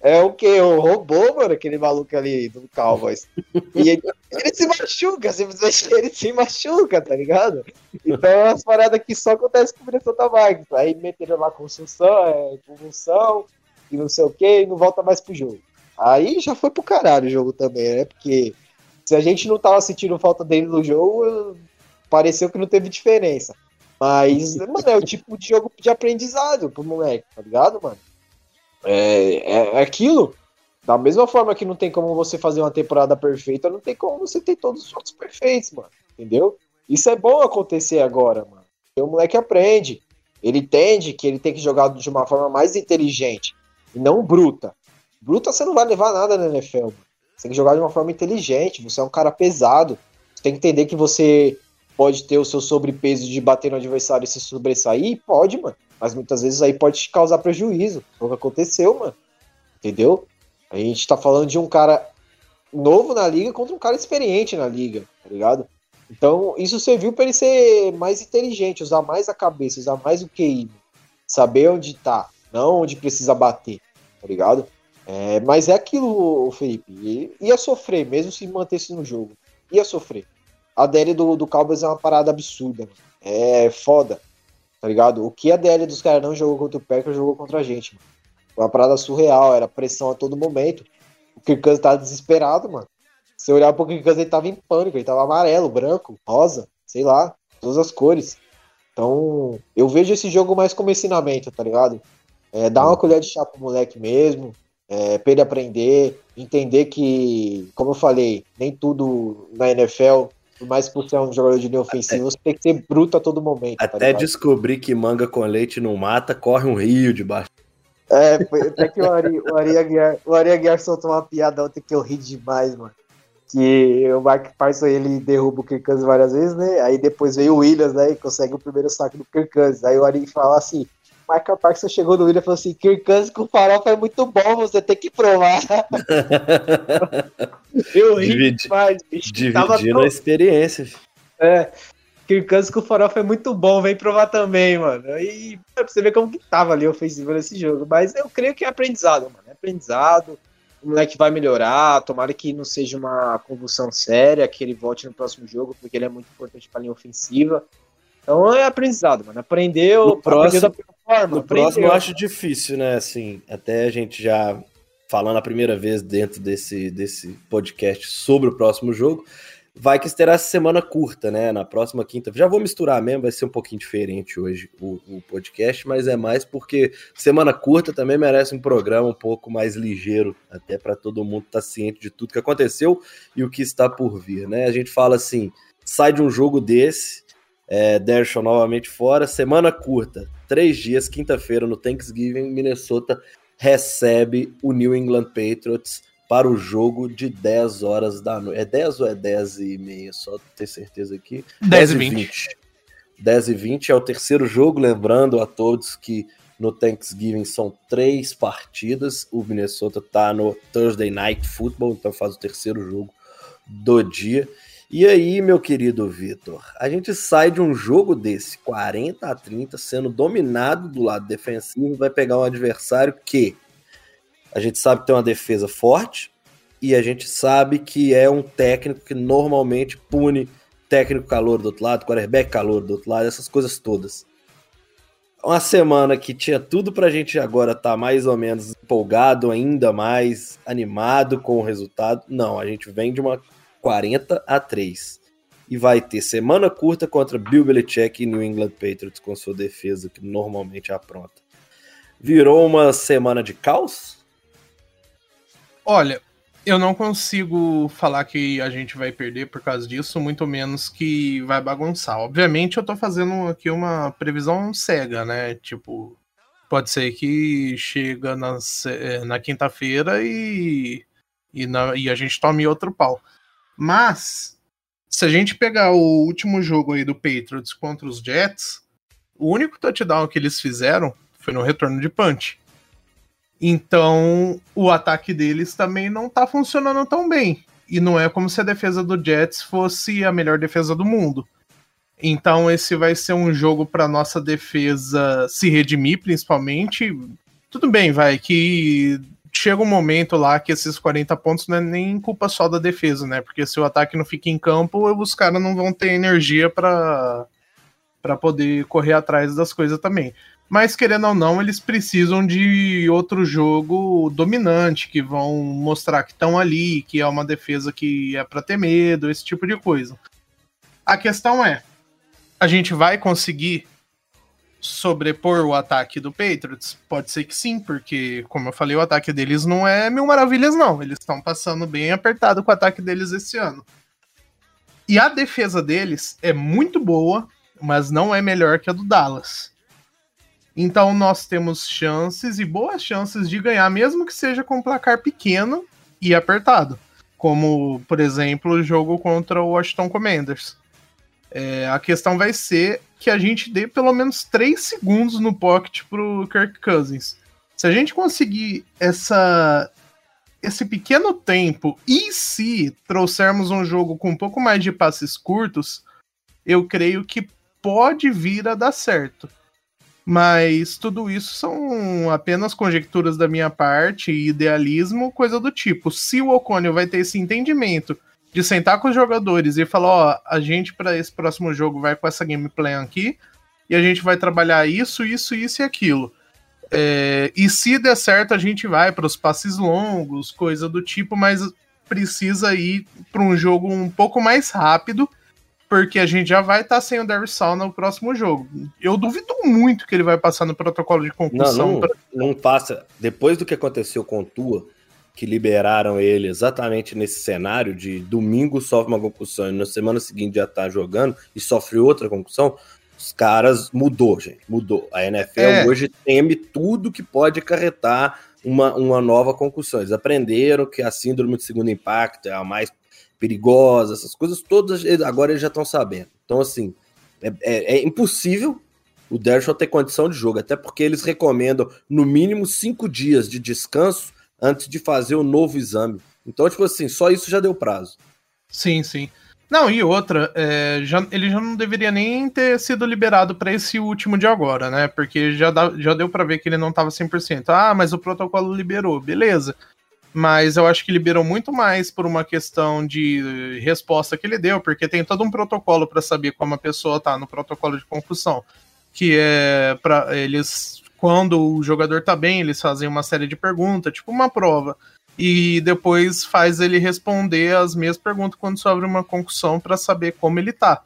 é o que? O robô, mano, aquele maluco ali do Cowboys. E ele, ele, se machuca, simplesmente ele se machuca, tá ligado? Então é umas paradas que só acontece com o Minnesota Vikings. Aí meteram lá construção, é, convulsão, e não sei o que, e não volta mais pro jogo. Aí já foi pro caralho o jogo também, né? Porque se a gente não tava sentindo falta dele no jogo, pareceu que não teve diferença. Mas, mano, é o tipo de jogo de aprendizado pro moleque, tá ligado, mano? É, é, é aquilo. Da mesma forma que não tem como você fazer uma temporada perfeita, não tem como você ter todos os jogos perfeitos, mano. Entendeu? Isso é bom acontecer agora, mano. Porque o moleque aprende. Ele entende que ele tem que jogar de uma forma mais inteligente e não bruta. Bruta você não vai levar nada na NFL, mano. Você tem que jogar de uma forma inteligente. Você é um cara pesado. Você tem que entender que você pode ter o seu sobrepeso de bater no adversário e se sobressair. Pode, mano. Mas muitas vezes aí pode te causar prejuízo. Foi o que aconteceu, mano. Entendeu? A gente tá falando de um cara novo na liga contra um cara experiente na liga, tá ligado? Então, isso serviu para ele ser mais inteligente, usar mais a cabeça, usar mais o QI, saber onde tá, não onde precisa bater, tá ligado? É, mas é aquilo, Felipe, ia sofrer, mesmo se mantesse no jogo, ia sofrer. A DL do, do Cowboys é uma parada absurda, mano. é foda tá ligado? O que a DL dos caras não jogou contra o Packers, jogou contra a gente, mano. Foi uma parada surreal, era pressão a todo momento. O Kirk Cousins tava desesperado, mano. Se olhar pro Kirk Cousins, ele tava em pânico, ele tava amarelo, branco, rosa, sei lá, todas as cores. Então, eu vejo esse jogo mais como ensinamento, tá ligado? É, dar uma colher de chá pro moleque mesmo, é, pra ele aprender, entender que, como eu falei, nem tudo na NFL por mais que você é um jogador de linha ofensiva, você tem que ser bruto a todo momento. Tá Até tá descobrir que manga com leite não mata, corre um rio debaixo. É, foi até que o Ari, o Ari, Aguiar, o Ari Aguiar soltou uma piada ontem que eu ri demais, mano. Que o Mark Parson ele derruba o Kirk várias vezes, né? Aí depois veio o Williams, né? E consegue o primeiro saque do Kirk. Aí o Ari fala assim: Michael Parkinson chegou no William e falou assim: Kirk Cousins com farofa é muito bom, você tem que provar. Eu ri Dividi, demais, bicho. Dividindo a experiência. É, Kirk Cousins com farofa é muito bom, vem provar também, mano. E pra você ver como que tava ali ofensivo nesse jogo. Mas eu creio que é aprendizado, mano. É aprendizado. O moleque vai melhorar. Tomara que não seja uma convulsão séria, que ele volte no próximo jogo, porque ele é muito importante pra linha ofensiva. Então é aprendizado, mano. Aprendeu, no próximo, aprendeu forma. No próximo eu acho difícil, né? Assim, até a gente já falando a primeira vez dentro desse, desse podcast sobre o próximo jogo. Vai que terá semana curta, né? Na próxima quinta. Já vou misturar mesmo, vai ser um pouquinho diferente hoje o, o podcast, mas é mais porque semana curta também merece um programa um pouco mais ligeiro, até para todo mundo estar tá ciente de tudo que aconteceu e o que está por vir, né? A gente fala assim: sai de um jogo desse, é, Dershon novamente fora, semana curta, três dias, quinta-feira no Thanksgiving, Minnesota recebe o New England Patriots para o jogo de 10 horas da noite. É 10 ou é 10 e meia? Só ter certeza aqui. 10, 10 e 20. 20. 10 e 20 é o terceiro jogo, lembrando a todos que no Thanksgiving são três partidas. O Minnesota tá no Thursday Night Football, então faz o terceiro jogo do dia. E aí, meu querido Vitor, a gente sai de um jogo desse, 40 a 30, sendo dominado do lado defensivo, vai pegar um adversário que a gente sabe que tem uma defesa forte e a gente sabe que é um técnico que normalmente pune técnico calor do outro lado, quarterback calor do outro lado, essas coisas todas. Uma semana que tinha tudo pra gente agora estar tá mais ou menos empolgado, ainda mais animado com o resultado. Não, a gente vem de uma 40 a 3. E vai ter semana curta contra Bill Belichick e New England Patriots com sua defesa, que normalmente apronta. Virou uma semana de caos? Olha, eu não consigo falar que a gente vai perder por causa disso, muito menos que vai bagunçar. Obviamente, eu tô fazendo aqui uma previsão cega, né? Tipo, pode ser que chega na, eh, na quinta-feira e, e, e a gente tome outro pau. Mas, se a gente pegar o último jogo aí do Patriots contra os Jets, o único touchdown que eles fizeram foi no retorno de punch. Então, o ataque deles também não tá funcionando tão bem. E não é como se a defesa do Jets fosse a melhor defesa do mundo. Então, esse vai ser um jogo para nossa defesa se redimir, principalmente. Tudo bem, vai, que chega um momento lá que esses 40 pontos não é nem culpa só da defesa, né? Porque se o ataque não fica em campo, os caras não vão ter energia para para poder correr atrás das coisas também. Mas querendo ou não, eles precisam de outro jogo dominante que vão mostrar que estão ali, que é uma defesa que é para ter medo, esse tipo de coisa. A questão é, a gente vai conseguir sobrepor o ataque do Patriots? Pode ser que sim, porque, como eu falei, o ataque deles não é mil maravilhas, não. Eles estão passando bem apertado com o ataque deles esse ano. E a defesa deles é muito boa, mas não é melhor que a do Dallas. Então nós temos chances e boas chances de ganhar, mesmo que seja com um placar pequeno e apertado. Como, por exemplo, o jogo contra o Washington Commanders. É, a questão vai ser que a gente dê pelo menos 3 segundos no pocket pro Kirk Cousins. Se a gente conseguir essa esse pequeno tempo e se trouxermos um jogo com um pouco mais de passes curtos, eu creio que pode vir a dar certo. Mas tudo isso são apenas conjecturas da minha parte, idealismo, coisa do tipo. Se o Ocônio vai ter esse entendimento de sentar com os jogadores e falar, ó, a gente para esse próximo jogo vai com essa gameplay aqui e a gente vai trabalhar isso, isso, isso e aquilo. É, e se der certo, a gente vai para os passes longos, coisa do tipo, mas precisa ir para um jogo um pouco mais rápido, porque a gente já vai estar tá sem o Darius Sal no próximo jogo. Eu duvido muito que ele vai passar no protocolo de concussão. Não, não, pra... não passa. Depois do que aconteceu com o Tua, que liberaram ele exatamente nesse cenário de domingo sofre uma concussão e na semana seguinte já tá jogando e sofre outra concussão, os caras mudou, gente, mudou. A NFL é. hoje teme tudo que pode acarretar uma, uma nova concussão. Eles aprenderam que a síndrome de segundo impacto é a mais perigosa, essas coisas todas agora eles já estão sabendo. Então, assim, é, é, é impossível o Dershot ter condição de jogo, até porque eles recomendam no mínimo cinco dias de descanso antes de fazer o novo exame. Então, tipo assim, só isso já deu prazo. Sim, sim. Não, e outra, é, já, ele já não deveria nem ter sido liberado para esse último de agora, né? Porque já, dá, já deu para ver que ele não tava 100%. Ah, mas o protocolo liberou, beleza. Mas eu acho que liberou muito mais por uma questão de resposta que ele deu, porque tem todo um protocolo para saber como a pessoa tá no protocolo de concussão, que é para eles quando o jogador tá bem, eles fazem uma série de perguntas, tipo uma prova. E depois faz ele responder as mesmas perguntas quando sofre uma concussão para saber como ele tá.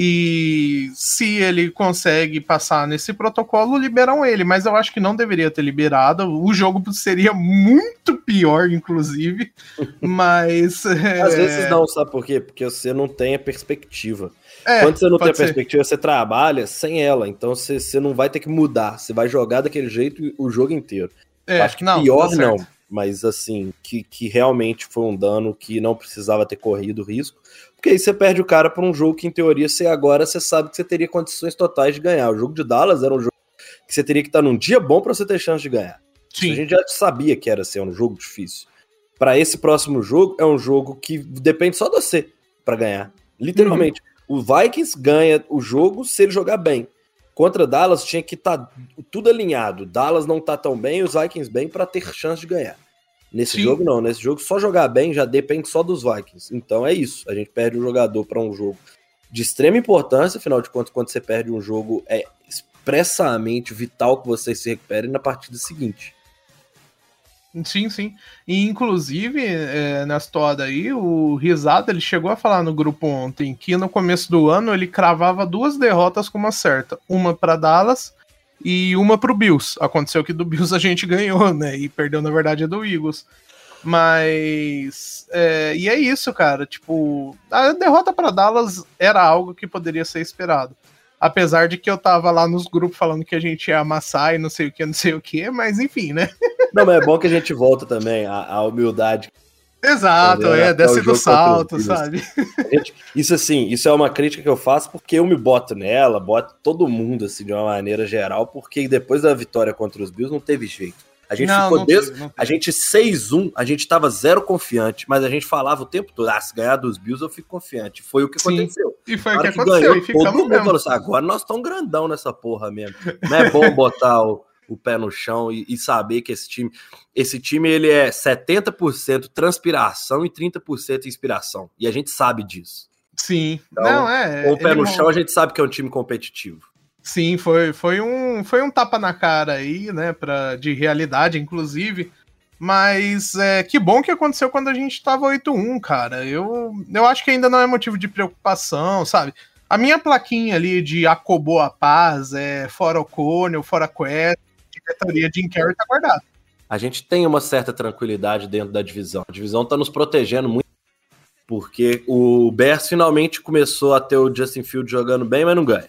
E se ele consegue passar nesse protocolo, liberam ele. Mas eu acho que não deveria ter liberado. O jogo seria muito pior, inclusive. mas. Às é... vezes não, sabe por quê? Porque você não tem a perspectiva. É, Quando você não tem a perspectiva, você trabalha sem ela. Então você, você não vai ter que mudar. Você vai jogar daquele jeito o jogo inteiro. É, acho que não, pior tá não. Mas assim, que, que realmente foi um dano que não precisava ter corrido risco. Porque aí você perde o cara por um jogo que, em teoria, você agora você sabe que você teria condições totais de ganhar. O jogo de Dallas era um jogo que você teria que estar num dia bom para você ter chance de ganhar. Sim. A gente já sabia que era ser um jogo difícil. Para esse próximo jogo, é um jogo que depende só de você para ganhar. Literalmente. O Vikings ganha o jogo se ele jogar bem. Contra Dallas tinha que estar tá tudo alinhado. Dallas não tá tão bem, os Vikings bem para ter chance de ganhar. Nesse Sim. jogo não, nesse jogo só jogar bem já depende só dos Vikings. Então é isso, a gente perde um jogador para um jogo de extrema importância, afinal de contas, quando você perde um jogo é expressamente vital que você se recupere na partida seguinte. Sim, sim. E inclusive, é, nessa toada aí, o Risada ele chegou a falar no grupo ontem que no começo do ano ele cravava duas derrotas com uma certa. Uma para Dallas e uma pro Bills. Aconteceu que do Bills a gente ganhou, né? E perdeu, na verdade, a do Eagles. Mas. é, e é isso, cara. Tipo, a derrota para Dallas era algo que poderia ser esperado. Apesar de que eu tava lá nos grupos falando que a gente ia amassar e não sei o que, não sei o que, mas enfim, né? Não, mas é bom que a gente volta também à, humildade. Exato, Entendeu? é, desce do salto, sabe? Gente, isso assim, isso é uma crítica que eu faço porque eu me boto nela, boto todo mundo assim de uma maneira geral, porque depois da vitória contra os Bills não teve jeito. A gente Não, ficou não desde, teve, a gente 6-1, a gente tava zero confiante, mas a gente falava o tempo todo, ah, se ganhar dos Bills eu fico confiante. Foi o que Sim, aconteceu. E foi o que que aconteceu, ganhou, e todo mundo mesmo. falou assim, agora nós estamos grandão nessa porra mesmo. Não é bom botar o, o pé no chão e, e saber que esse time, esse time ele é 70% transpiração e 30% inspiração. E a gente sabe disso. Sim. Então, não, é. Com o pé no mo- chão, a gente sabe que é um time competitivo. Sim, foi, foi, um, foi um tapa na cara aí, né? Pra, de realidade, inclusive. Mas é, que bom que aconteceu quando a gente tava 8-1, cara. Eu, eu acho que ainda não é motivo de preocupação, sabe? A minha plaquinha ali de acobou a paz, é, fora O'Connell, fora Quest, diretoria Jim Carrey tá guardado. A gente tem uma certa tranquilidade dentro da divisão. A divisão tá nos protegendo muito, porque o Bears finalmente começou a ter o Justin Field jogando bem, mas não ganha.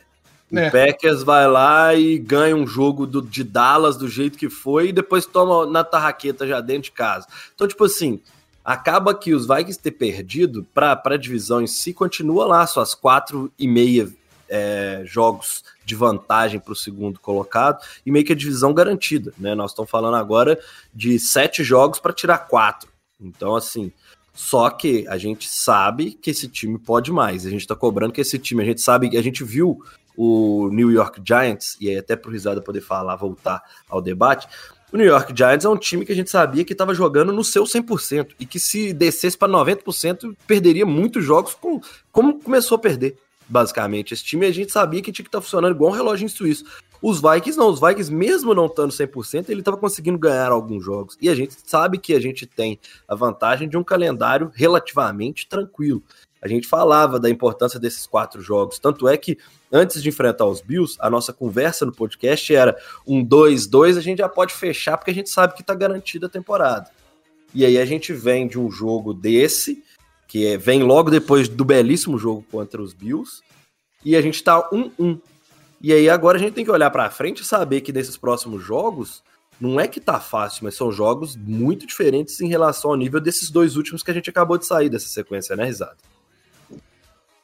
O É. Packers vai lá e ganha um jogo do- de Dallas do jeito que foi e depois toma na tarraqueta já dentro de casa. Então, tipo assim, acaba que os Vikings ter perdido para a divisão em si, continua lá suas quatro e meia é, jogos de vantagem para o segundo colocado e meio que a divisão garantida, né? Nós estamos falando agora de sete jogos para tirar quatro. Então, assim, só que a gente sabe que esse time pode mais. A gente tá cobrando que esse time, a gente sabe, a gente viu o New York Giants, e aí até pro Risada poder falar, voltar ao debate, o New York Giants é um time que a gente sabia que estava jogando no seu 100%, e que se descesse para 90%, perderia muitos jogos com, como começou a perder, basicamente. Esse time a gente sabia que tinha que estar funcionando igual um relógio suíço. Os Vikings não, os Vikings mesmo não estando 100%, ele estava conseguindo ganhar alguns jogos. E a gente sabe que a gente tem a vantagem de um calendário relativamente tranquilo. A gente falava da importância desses quatro jogos, tanto é que antes de enfrentar os Bills, a nossa conversa no podcast era um 2-2, a gente já pode fechar porque a gente sabe que está garantida a temporada. E aí a gente vem de um jogo desse, que é- vem logo depois do belíssimo jogo contra os Bills, e a gente tá 1-1. E aí agora a gente tem que olhar para frente e saber que nesses próximos jogos não é que tá fácil, mas são jogos muito diferentes em relação ao nível desses dois últimos que a gente acabou de sair dessa sequência, né, Risada?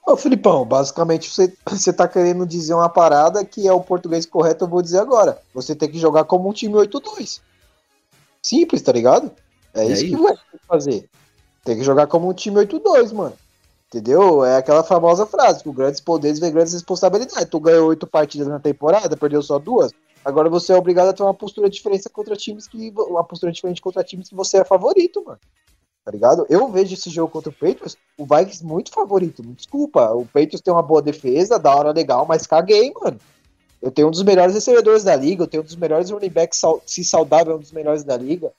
Ô, Filipão, basicamente você, você tá querendo dizer uma parada que é o português correto, eu vou dizer agora. Você tem que jogar como um time 8-2. Simples, tá ligado? É, É isso que isso. vai ter que fazer. Tem que jogar como um time 8-2, mano. Entendeu? É aquela famosa frase, com grandes poderes vem grandes responsabilidades. Tu ganhou oito partidas na temporada, perdeu só duas. Agora você é obrigado a ter uma postura diferente contra times que. Uma postura diferente contra times que você é favorito, mano. Tá ligado? Eu vejo esse jogo contra o Patriots, o Vikings muito favorito. Me desculpa. O Patriots tem uma boa defesa, da hora legal, mas caguei, mano. Eu tenho um dos melhores recebedores da liga, eu tenho um dos melhores running backs, se saudável, é um dos melhores da liga.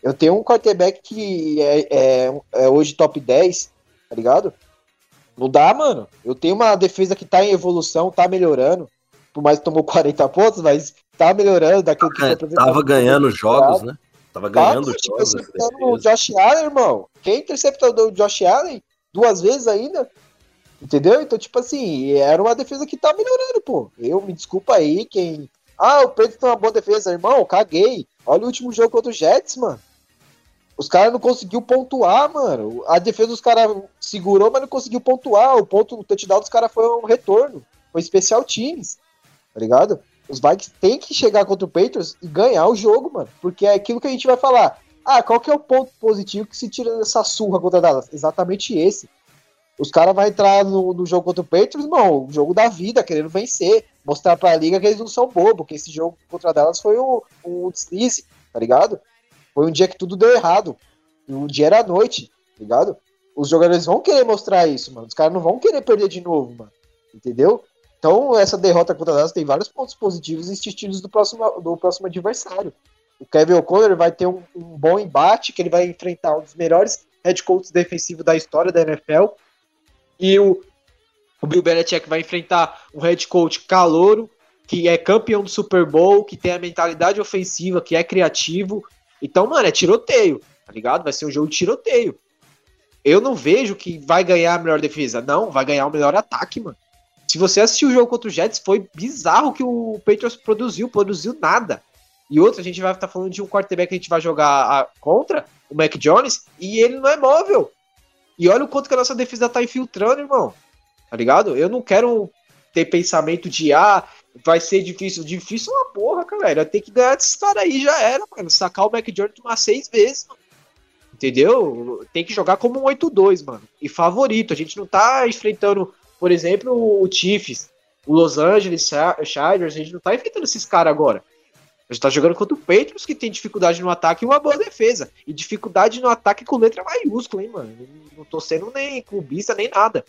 Eu tenho um quarterback que é, é- é hoje top 10, tá ligado? Não dá, mano. Eu tenho uma defesa que tá em evolução, tá melhorando. Por mais que tomou 40 pontos, mas tá melhorando daquilo que É, tava ganhando jogos, né? Tava ganhando Tá, jogos. interceptando o. Josh Allen, irmão. Quem interceptou o Josh Allen duas vezes ainda? Entendeu? Então, tipo assim, era uma defesa que tá melhorando, pô. Eu me desculpa aí, quem. Ah, o Preto tem uma boa defesa, irmão. Caguei. Olha o último jogo contra o Jets, mano. Os caras não conseguiu pontuar, mano. A defesa dos caras segurou, mas não conseguiu pontuar. O ponto, o touchdown dos caras foi um retorno. Foi especial teams. Tá ligado? Os Vikings têm que chegar contra o Patriots e ganhar o jogo, mano. Porque é aquilo que a gente vai falar. Ah, qual que é o ponto positivo que se tira dessa surra contra Dallas? Exatamente esse. Os caras vão entrar no, no, jogo contra o Patriots, não, o jogo da vida, querendo vencer, mostrar pra liga que eles não são bobos, porque esse jogo contra Dallas foi um, um deslize, tá ligado? Foi um dia que tudo deu errado. Um dia era noite, tá ligado? Os jogadores vão querer mostrar isso, mano. Os caras não vão querer perder de novo, mano. Entendeu? Então, essa derrota contra Dallas tem vários pontos positivos e estilos do próximo, do próximo adversário. O Kevin O'Connor vai ter um, um, bom embate, que ele vai enfrentar um dos melhores head coaches defensivos da história da NFL. E o, o Bill Belichick vai enfrentar um head coach calouro, que é campeão do Super Bowl, que tem a mentalidade ofensiva, que é criativo. Então, mano, é tiroteio, tá ligado? Vai ser um jogo de tiroteio. Eu não vejo que vai ganhar a melhor defesa. Não, vai ganhar o melhor ataque, mano. Se você assistiu o jogo contra o Jets, foi bizarro que o Patriots produziu, produziu nada. E outra, a gente vai estar falando de um quarterback que a gente vai jogar a, contra, o Mac Jones, e ele não é móvel. E olha o quanto que a nossa defesa tá infiltrando, irmão. Tá ligado? Eu não quero ter pensamento de, ah, vai ser difícil. Difícil é uma porra, galera. Tem que ganhar essa história aí, já era, mano. Sacar o Mac Jones umas seis vezes, mano. Entendeu? Tem que jogar como um 8-2, mano. E favorito. A gente não tá enfrentando, por exemplo, o Chiefs, o Los Angeles Chargers. A gente não tá enfrentando esses caras agora. A gente tá jogando contra o Patriots, que tem dificuldade no ataque e uma boa defesa. E dificuldade no ataque com letra maiúscula, hein, mano? Não tô sendo nem clubista, nem nada.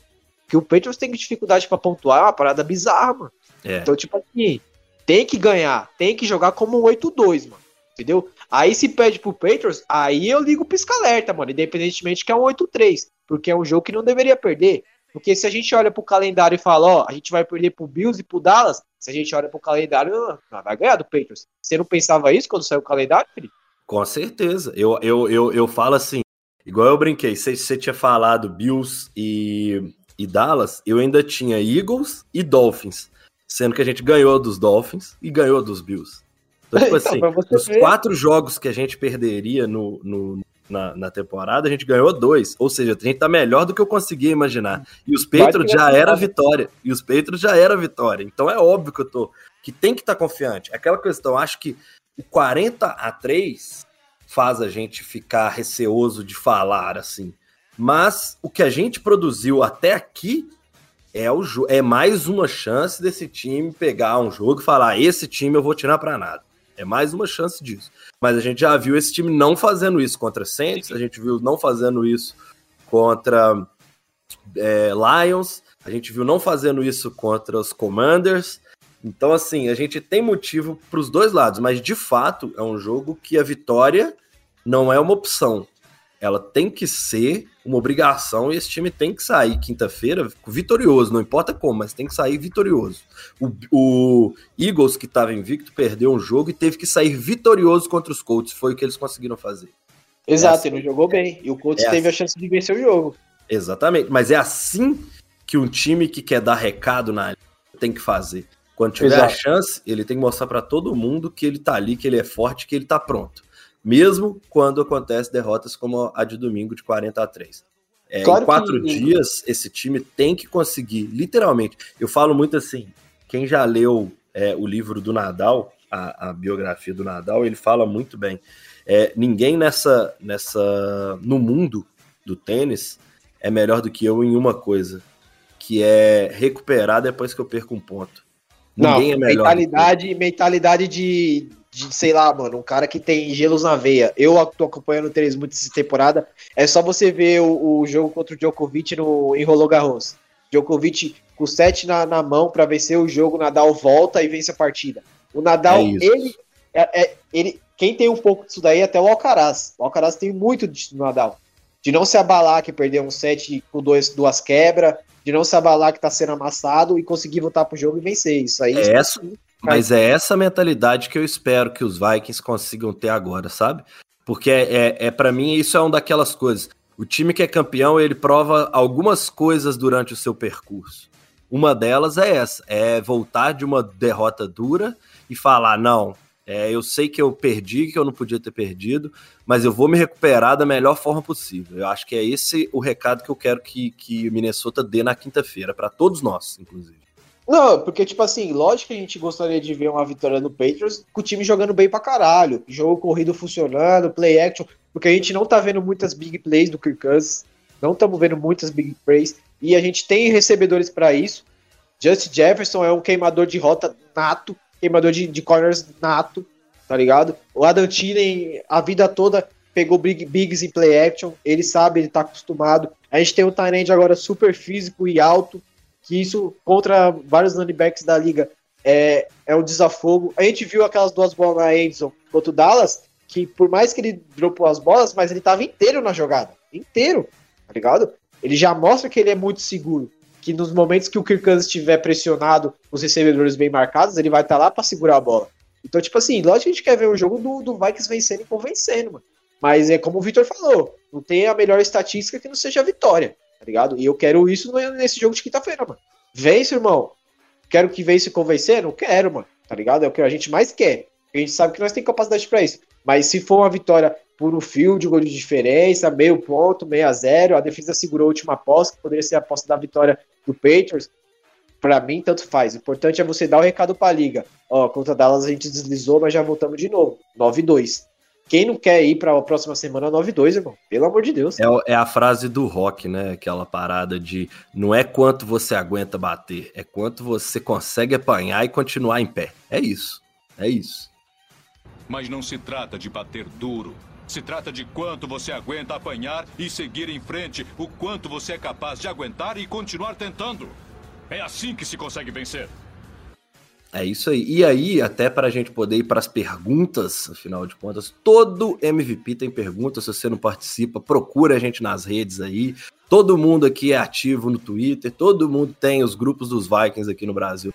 Que o Patriots tem dificuldade para pontuar, é uma parada bizarra, mano. É. Então, tipo assim, tem que ganhar, tem que jogar como um 8-2, mano. Entendeu? Aí se pede pro Patriots, aí eu ligo o pisca-alerta, mano. Independentemente que é um 8-3. Porque é um jogo que não deveria perder. Porque se a gente olha pro calendário e fala, ó, a gente vai perder pro Bills e pro Dallas, se a gente olha pro calendário, não, vai ganhar do Patriots. Você não pensava isso quando saiu o calendário, Felipe? Com certeza. Eu, eu, eu, eu falo assim, igual eu brinquei, você, você tinha falado Bills e, e Dallas, eu ainda tinha Eagles e Dolphins. Sendo que a gente ganhou dos Dolphins e ganhou dos Bills. Então, tipo então, assim, os quatro jogos que a gente perderia no, no, na, na, temporada, a gente ganhou dois. Ou seja, a gente tá melhor do que eu conseguia imaginar. E os Patriots já era vitória. E os Patriots já era vitória. Então é óbvio que eu tô. Que tem que estar tá confiante. Aquela questão, acho que o 40 a 3 faz a gente ficar receoso de falar assim. Mas o que a gente produziu até aqui é, o, é mais uma chance desse time pegar um jogo e falar: esse time eu vou tirar para nada. É mais uma chance disso. Mas a gente já viu esse time não fazendo isso contra Saints, a gente viu não fazendo isso contra é, Lions, a gente viu não fazendo isso contra os Commanders. Então, assim, a gente tem motivo para os dois lados, mas de fato é um jogo que a vitória não é uma opção ela tem que ser uma obrigação e esse time tem que sair quinta-feira vitorioso, não importa como, mas tem que sair vitorioso. O, o Eagles, que estava invicto, perdeu um jogo e teve que sair vitorioso contra os Colts, foi o que eles conseguiram fazer. Exato, é assim, ele jogou bem e o Colts é teve assim. a chance de vencer o jogo. Exatamente, mas é assim que um time que quer dar recado na tem que fazer. Quando tiver Exato. a chance, ele tem que mostrar para todo mundo que ele tá ali, que ele é forte, que ele tá pronto mesmo quando acontece derrotas como a de domingo de 40 a 3. É, claro em quatro que... dias, esse time tem que conseguir, literalmente. Eu falo muito assim: quem já leu é, o livro do Nadal, a, a, biografia do Nadal, ele fala muito bem. É, ninguém nessa, nessa, no mundo do tênis é melhor do que eu em uma coisa, que é recuperar depois que eu perco um ponto. Ninguém Não, é melhor. Mentalidade, mentalidade de, de, sei lá, mano, um cara que tem gelos na veia. Eu tô acompanhando o tênis muito essa temporada. É só você ver o, o jogo contra o Djokovic no, em Roland Garros. Djokovic com 7 na, na mão para vencer o jogo, Nadal volta e vence a partida. O Nadal, é ele, é, é, ele, quem tem um pouco disso daí é até o Alcaraz. O Alcaraz tem muito disso no Nadal. De não se abalar que perdeu um set com dois, duas quebras, de não se abalar que tá sendo amassado e conseguir voltar pro jogo e vencer. Isso aí. É essa, mas é essa mentalidade que eu espero que os Vikings consigam ter agora, sabe? Porque é, é, é para mim isso é uma daquelas coisas. O time que é campeão, ele prova algumas coisas durante o seu percurso. Uma delas é essa, é voltar de uma derrota dura e falar, não, é, eu sei que eu perdi, que eu não podia ter perdido, mas eu vou me recuperar da melhor forma possível. Eu acho que é esse o recado que eu quero que, que Minnesota dê na quinta-feira, para todos nós, inclusive. Não, porque, tipo assim, lógico que a gente gostaria de ver uma vitória no Patriots com o time jogando bem pra caralho. Jogo corrido funcionando, play action. Porque a gente não tá vendo muitas big plays do Kirk Cousins. Não estamos vendo muitas big plays. E a gente tem recebedores para isso. Justin Jefferson é um queimador de rota nato. Queimador de, de corners nato, tá ligado? O Adam Thielen, a vida toda, pegou big, bigs em play action. Ele sabe, ele tá acostumado. A gente tem um Tyrande agora super físico e alto que isso contra vários linebackers da liga é, é um desafogo. A gente viu aquelas duas bolas na Edson contra o Dallas, que por mais que ele dropou as bolas, mas ele tava inteiro na jogada. Inteiro, tá ligado? Ele já mostra que ele é muito seguro. Que nos momentos que o Kirk Cousins estiver pressionado, os recebedores bem marcados, ele vai estar tá lá para segurar a bola. Então, tipo assim, lógico que a gente quer ver o jogo do, do Vikings vencendo e convencendo, mano. Mas é como o Victor falou, não tem a melhor estatística que não seja a vitória tá ligado? E eu quero isso nesse jogo de quinta-feira, mano. Vence, irmão. Quero que vença e convencer? Não quero, mano. Tá ligado? É o que a gente mais quer. A gente sabe que nós temos capacidade para isso. Mas se for uma vitória por um field, gol de diferença, meio ponto, meio a zero, a defesa segurou a última aposta, que poderia ser a aposta da vitória do Patriots. Para mim, tanto faz. O importante é você dar o recado pra liga. Ó, contra Dallas a gente deslizou, mas já voltamos de novo. 9-2. Quem não quer ir para a próxima semana 9-2, irmão? Pelo amor de Deus. É, é, a frase do rock, né? Aquela parada de não é quanto você aguenta bater, é quanto você consegue apanhar e continuar em pé. É isso. É isso. Mas não se trata de bater duro. Se trata de quanto você aguenta apanhar e seguir em frente, o quanto você é capaz de aguentar e continuar tentando. É assim que se consegue vencer. É isso aí. E aí, até para a gente poder ir para as perguntas, afinal de contas, todo MVP tem perguntas. Se você não participa, procura a gente nas redes aí. Todo mundo aqui é ativo no Twitter, todo mundo tem os grupos dos Vikings aqui no Brasil.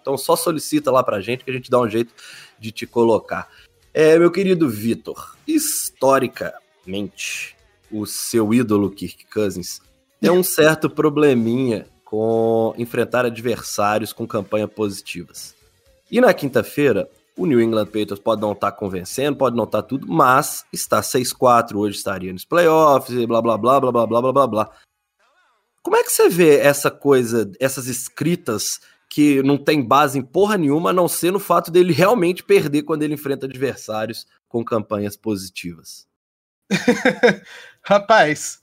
Então só solicita lá para a gente que a gente dá um jeito de te colocar. É, meu querido Vitor, historicamente, o seu ídolo Kirk Cousins tem um certo probleminha com enfrentar adversários com campanhas positivas. E na quinta-feira, o New England Patriots pode não estar tá convencendo, pode não estar tá tudo, mas está 6-4, hoje estaria nos playoffs e blá blá blá blá blá blá blá blá blá. Como é que você vê essa coisa, essas escritas que não tem base em porra nenhuma, a não ser no fato dele realmente perder quando ele enfrenta adversários com campanhas positivas? Rapaz.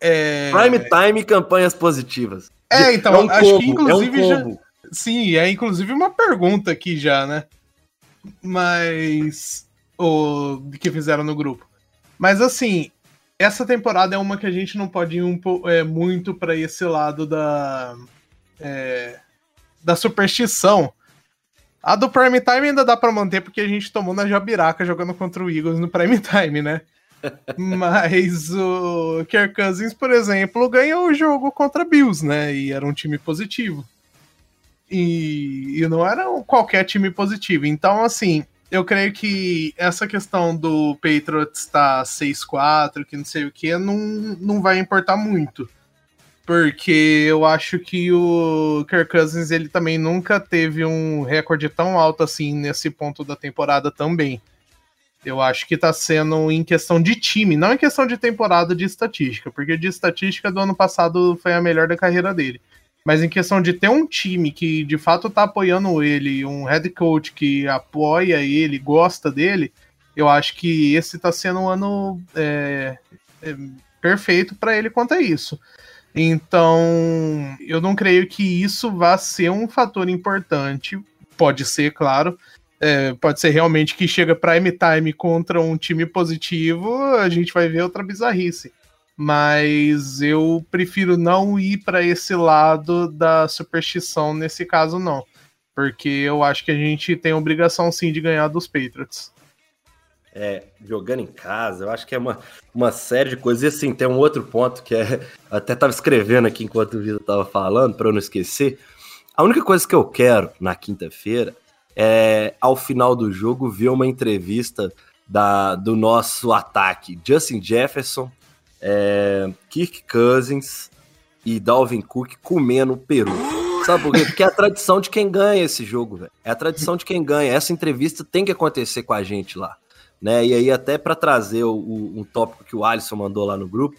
É... Prime time e campanhas positivas. É, então, é um acho combo, que inclusive é um combo. já Sim, é inclusive uma pergunta aqui já, né? Mas. O que fizeram no grupo. Mas assim, essa temporada é uma que a gente não pode ir um, é, muito para esse lado da. É, da superstição. A do Prime Time ainda dá para manter porque a gente tomou na Jabiraca jogando contra o Eagles no Prime Time, né? Mas o Kirk Cousins, por exemplo, ganhou o jogo contra Bills, né? E era um time positivo. E, e não era qualquer time positivo. Então, assim, eu creio que essa questão do Patriots estar tá 6-4, que não sei o que, não, não vai importar muito. Porque eu acho que o Kirk Cousins ele também nunca teve um recorde tão alto assim nesse ponto da temporada também. Eu acho que tá sendo em questão de time, não em questão de temporada de estatística, porque de estatística do ano passado foi a melhor da carreira dele. Mas em questão de ter um time que de fato tá apoiando ele, um head coach que apoia ele, gosta dele, eu acho que esse tá sendo um ano é, é, perfeito para ele quanto a isso. Então, eu não creio que isso vá ser um fator importante. Pode ser, claro. É, pode ser realmente que chega prime time contra um time positivo, a gente vai ver outra bizarrice mas eu prefiro não ir para esse lado da superstição nesse caso não, porque eu acho que a gente tem obrigação sim de ganhar dos Patriots. É, jogando em casa, eu acho que é uma, uma série de coisas. E assim, tem um outro ponto que é. Até estava escrevendo aqui enquanto o Vitor estava falando, para eu não esquecer. A única coisa que eu quero na quinta-feira é, ao final do jogo, ver uma entrevista da, do nosso ataque, Justin Jefferson é, Kirk Cousins e Dalvin Cook comendo peru. Sabe por quê? Porque é a tradição de quem ganha esse jogo, velho. É a tradição de quem ganha. Essa entrevista tem que acontecer com a gente lá. Né? E aí, até para trazer o, o, um tópico que o Alisson mandou lá no grupo,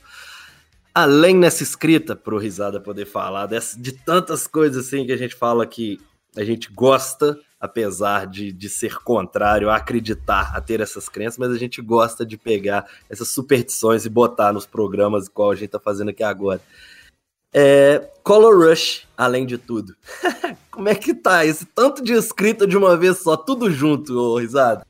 além nessa escrita, pro Risada poder falar, dessa, de tantas coisas assim que a gente fala que a gente gosta, apesar de, de ser contrário a acreditar, a ter essas crenças, mas a gente gosta de pegar essas superstições e botar nos programas igual a gente tá fazendo aqui agora. É, Color Rush, além de tudo. Como é que tá esse tanto de escrita de uma vez só, tudo junto, ô Risada?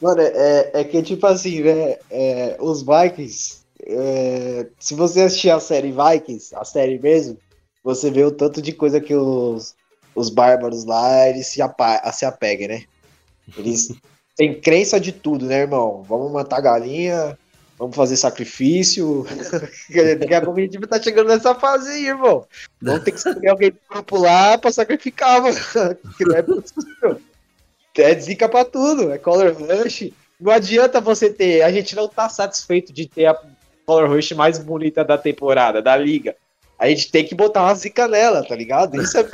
Mano, é, é que tipo assim, né? É, os Vikings, é, se você assistir a série Vikings, a série mesmo, você vê o tanto de coisa que os, os bárbaros lá, eles se, se apegam, né? Eles têm crença de tudo, né, irmão? Vamos matar galinha, vamos fazer sacrifício. Daqui a pouco a gente tá chegando nessa fase aí, irmão. Vamos ter que escolher alguém do grupo lá pra sacrificar, mano. Que não é possível. É zica pra tudo, é color rush. Não adianta você ter. A gente não tá satisfeito de ter a color rush mais bonita da temporada, da liga. A gente tem que botar uma zica nela, tá ligado? Isso é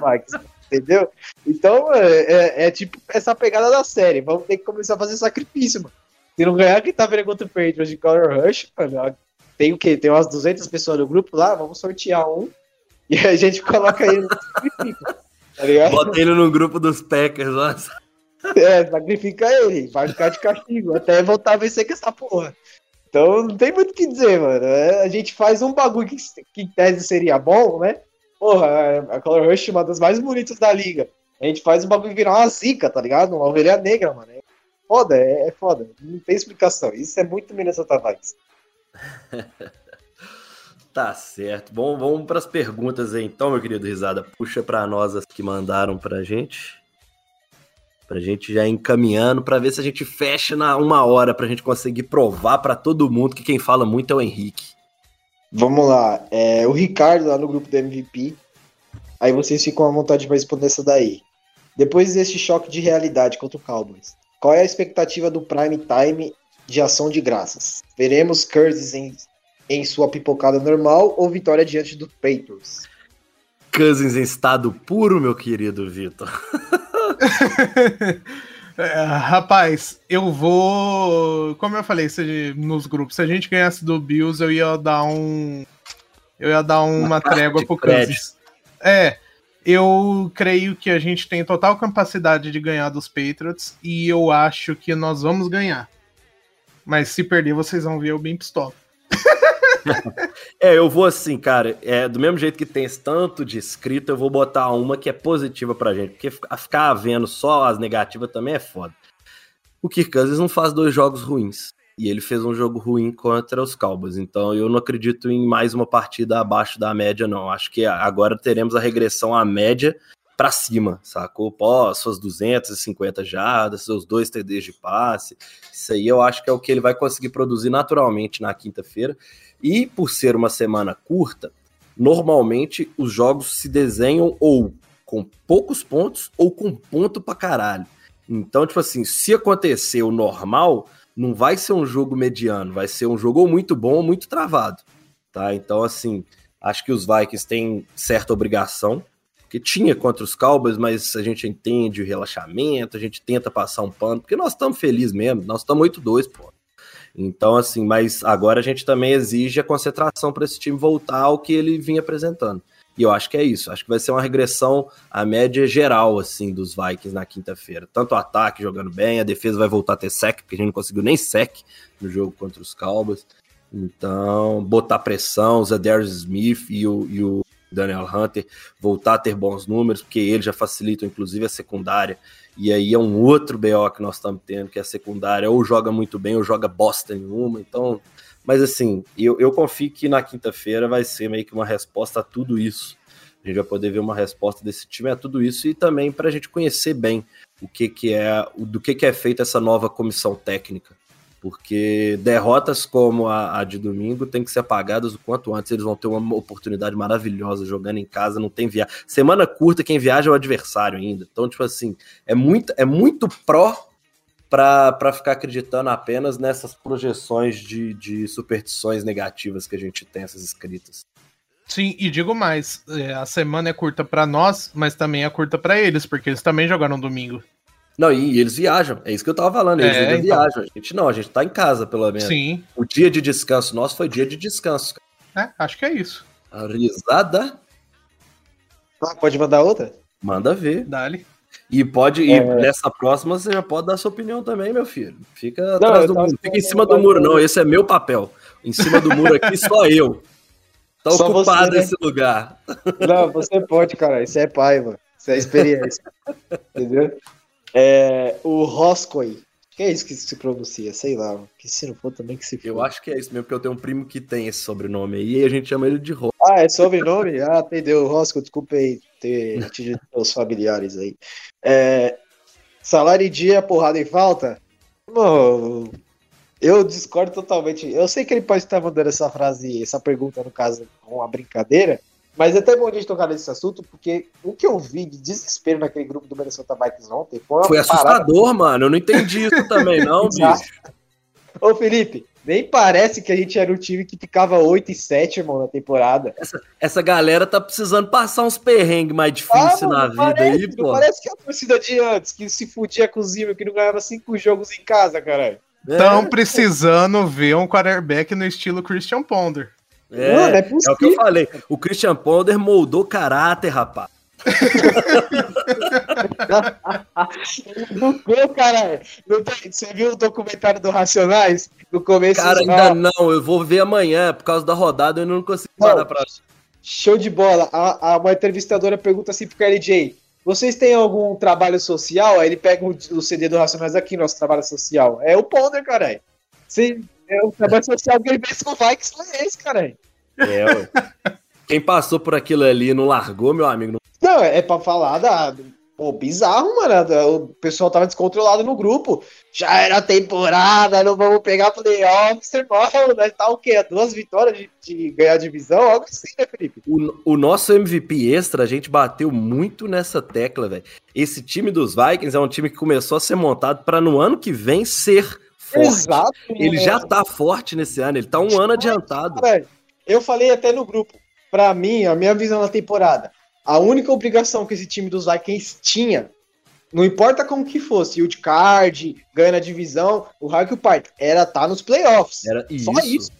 Max, entendeu? Então é, é, é, tipo essa pegada da série. Vamos ter que começar a fazer sacrifício, mano. Se não ganhar, quem tá vendo contra o Patriots de Color Rush, mano, tem o quê? Tem umas 200 pessoas no grupo lá, vamos sortear um e a gente coloca ele no sacrifício, tá ligado? Bota ele no grupo dos Packers, nossa. É, sacrifica ele, vai ficar de castigo, até voltar a vencer com essa porra. Então não tem muito o que dizer, mano. É, a gente faz um bagulho que, que em tese seria bom, né? Porra, a Color Rush é uma das mais bonitas da liga. A gente faz um bagulho virar uma zica, tá ligado? Uma ovelha negra, mano. É foda, é, é foda. Não tem explicação. Isso é muito Minnesota Vikings. tá certo. Bom, vamos para as perguntas aí, então, meu querido Risada. Puxa para nós as que mandaram pra gente pra gente já ir encaminhando para ver se a gente fecha na uma hora pra gente conseguir provar para todo mundo que quem fala muito é o Henrique. Vamos lá, é, o Ricardo lá no grupo do MVP. Aí vocês ficam à vontade para responder essa daí. Depois desse choque de realidade contra o Cowboys, qual é a expectativa do prime time de ação de graças? Veremos Curtis em, em sua pipocada normal ou vitória diante do Patriots? Cousins em estado puro, meu querido Vitor. É, rapaz, eu vou. Como eu falei se, nos grupos, se a gente ganhasse do Bills, eu ia dar um. Eu ia dar uma, uma trégua pro Kansas. É. Eu creio que a gente tem total capacidade de ganhar dos Patriots e eu acho que nós vamos ganhar. Mas se perder, vocês vão ver eu bem pistola. é, eu vou assim, cara, é, do mesmo jeito que tem esse tanto de escrito, eu vou botar uma que é positiva pra gente, porque ficar vendo só as negativas também é foda. O Kirk Cousins não faz dois jogos ruins, e ele fez um jogo ruim contra os Cowboys, então eu não acredito em mais uma partida abaixo da média, não. Acho que agora teremos a regressão à média para cima, sacou? Pô, suas 250 jardas, seus dois TDs de passe. Isso aí eu acho que é o que ele vai conseguir produzir naturalmente na quinta-feira. E por ser uma semana curta, normalmente os jogos se desenham ou com poucos pontos ou com ponto pra caralho. Então, tipo assim, se acontecer o normal, não vai ser um jogo mediano, vai ser um jogo ou muito bom ou muito travado, tá? Então, assim, acho que os Vikings têm certa obrigação que tinha contra os Cowboys, mas a gente entende o relaxamento, a gente tenta passar um pano, porque nós estamos felizes mesmo, nós estamos 8-2, pô. Então, assim, mas agora a gente também exige a concentração para esse time voltar ao que ele vinha apresentando. E eu acho que é isso. Acho que vai ser uma regressão à média geral, assim, dos Vikings na quinta-feira. Tanto o ataque jogando bem, a defesa vai voltar a ter sec, porque a gente não conseguiu nem sec no jogo contra os Cowboys. Então, botar pressão, o Zadarius Smith e o, e o Daniel Hunter voltar a ter bons números, porque ele já facilita, inclusive, a secundária. E aí é um outro BO que nós estamos tendo, que é a secundária ou joga muito bem ou joga bosta nenhuma. Então, mas assim, eu, eu confio que na quinta-feira vai ser meio que uma resposta a tudo isso. A gente vai poder ver uma resposta desse time a tudo isso e também para a gente conhecer bem o que, que é, do que, que é feita essa nova comissão técnica porque derrotas como a, a, de domingo tem que ser apagadas o quanto antes. Eles vão ter uma oportunidade maravilhosa jogando em casa, não tem viagem. Semana curta, quem viaja é o adversário ainda. Então, tipo assim, é muito, é muito pró para ficar acreditando apenas nessas projeções de, de superstições negativas que a gente tem, essas escritas. Sim, e digo mais, é, a semana é curta para nós, mas também é curta para eles, porque eles também jogaram domingo. Não, e, eles viajam. É isso que eu tava falando. Eles é, então... viajam. A gente não, a gente tá em casa, pelo menos. Sim. O dia de descanso nosso foi dia de descanso. É, acho que é isso. A risada, Ah, pode mandar outra? manda ver. Dali. E pode É. ir nessa próxima, você já pode dar sua opinião também, meu filho. Fica Não, atrás do muro, fica em cima do muro, não. Esse é meu papel. Em cima do muro aqui, só eu. Tá Só ocupado você, né? esse lugar. Não, você pode, cara. Isso é pai, mano. Isso é experiência. Entendeu? É, o Roscoe. Que é isso que se pronuncia? Sei lá. Que se não for também que se for. Eu acho que é isso mesmo, porque eu tenho um primo que tem esse sobrenome aí, e a gente chama ele de Rô. Ah, é sobrenome? Ah, entendeu. Roscoe, desculpa aí ter atingido os familiares aí. É, salário em dia, porrada em falta? Mano, eu discordo totalmente. Eu sei que ele pode estar mandando essa frase, essa pergunta, no caso, com uma brincadeira, mas é até bom a gente tocar nesse assunto, porque o que eu vi de desespero naquele grupo do Minnesota Vikings ontem foi Foi parada assustador, mano. Eu não entendi isso também, não, bicho. Ô, Felipe, nem parece que a gente era um time que ficava 8 e 7, irmão, na temporada. Essa galera tá precisando passar uns perrengues mais difíceis Ah, na vida parece, aí, não pô. parece que é a torcida de antes, que se fudia com o Zimmer, que não ganhava cinco jogos em casa, caralho. Estão precisando ver um quarterback no estilo Christian Ponder. É, Mano, é é o que eu falei. O Christian Ponder moldou caráter, rapaz. Não foi, caralho. Não tem- Você viu o documentário do Racionais? No começo, Cara, ainda não. Eu vou ver amanhã. Por causa da rodada, eu não consigo Não. parar pra. show de bola. A, a- uma entrevistadora pergunta assim pro KLJ: vocês têm algum trabalho social? Aí ele pega o, o CD do Racionais aqui, nosso trabalho social. É o Ponder, caralho. Você- É o trabalho social que ele fez com o Vikings, é esse, caralho. É, ué. Quem passou por aquilo ali e não largou, meu amigo. não- Não, é pra falar da. Pô, bizarro, mano. O pessoal tava descontrolado no grupo. Já era temporada, não vamos pegar playoffs, irmão. Né? Tá o quê? Duas vitórias de, de ganhar a divisão? Algo assim, né, Felipe? O, o nosso MVP extra, a gente bateu muito nessa tecla, velho. Esse time dos Vikings é um time que começou a ser montado pra no ano que vem ser forte. Exato. Ele mano. já tá forte nesse ano, ele tá um ano adiantado. Eu falei até no grupo. Pra mim, a minha visão da temporada, a única obrigação que esse time dos Vikings tinha, não importa como que fosse, o card, ganha na divisão, o Raio Park, era estar nos playoffs. Era Só isso. isso.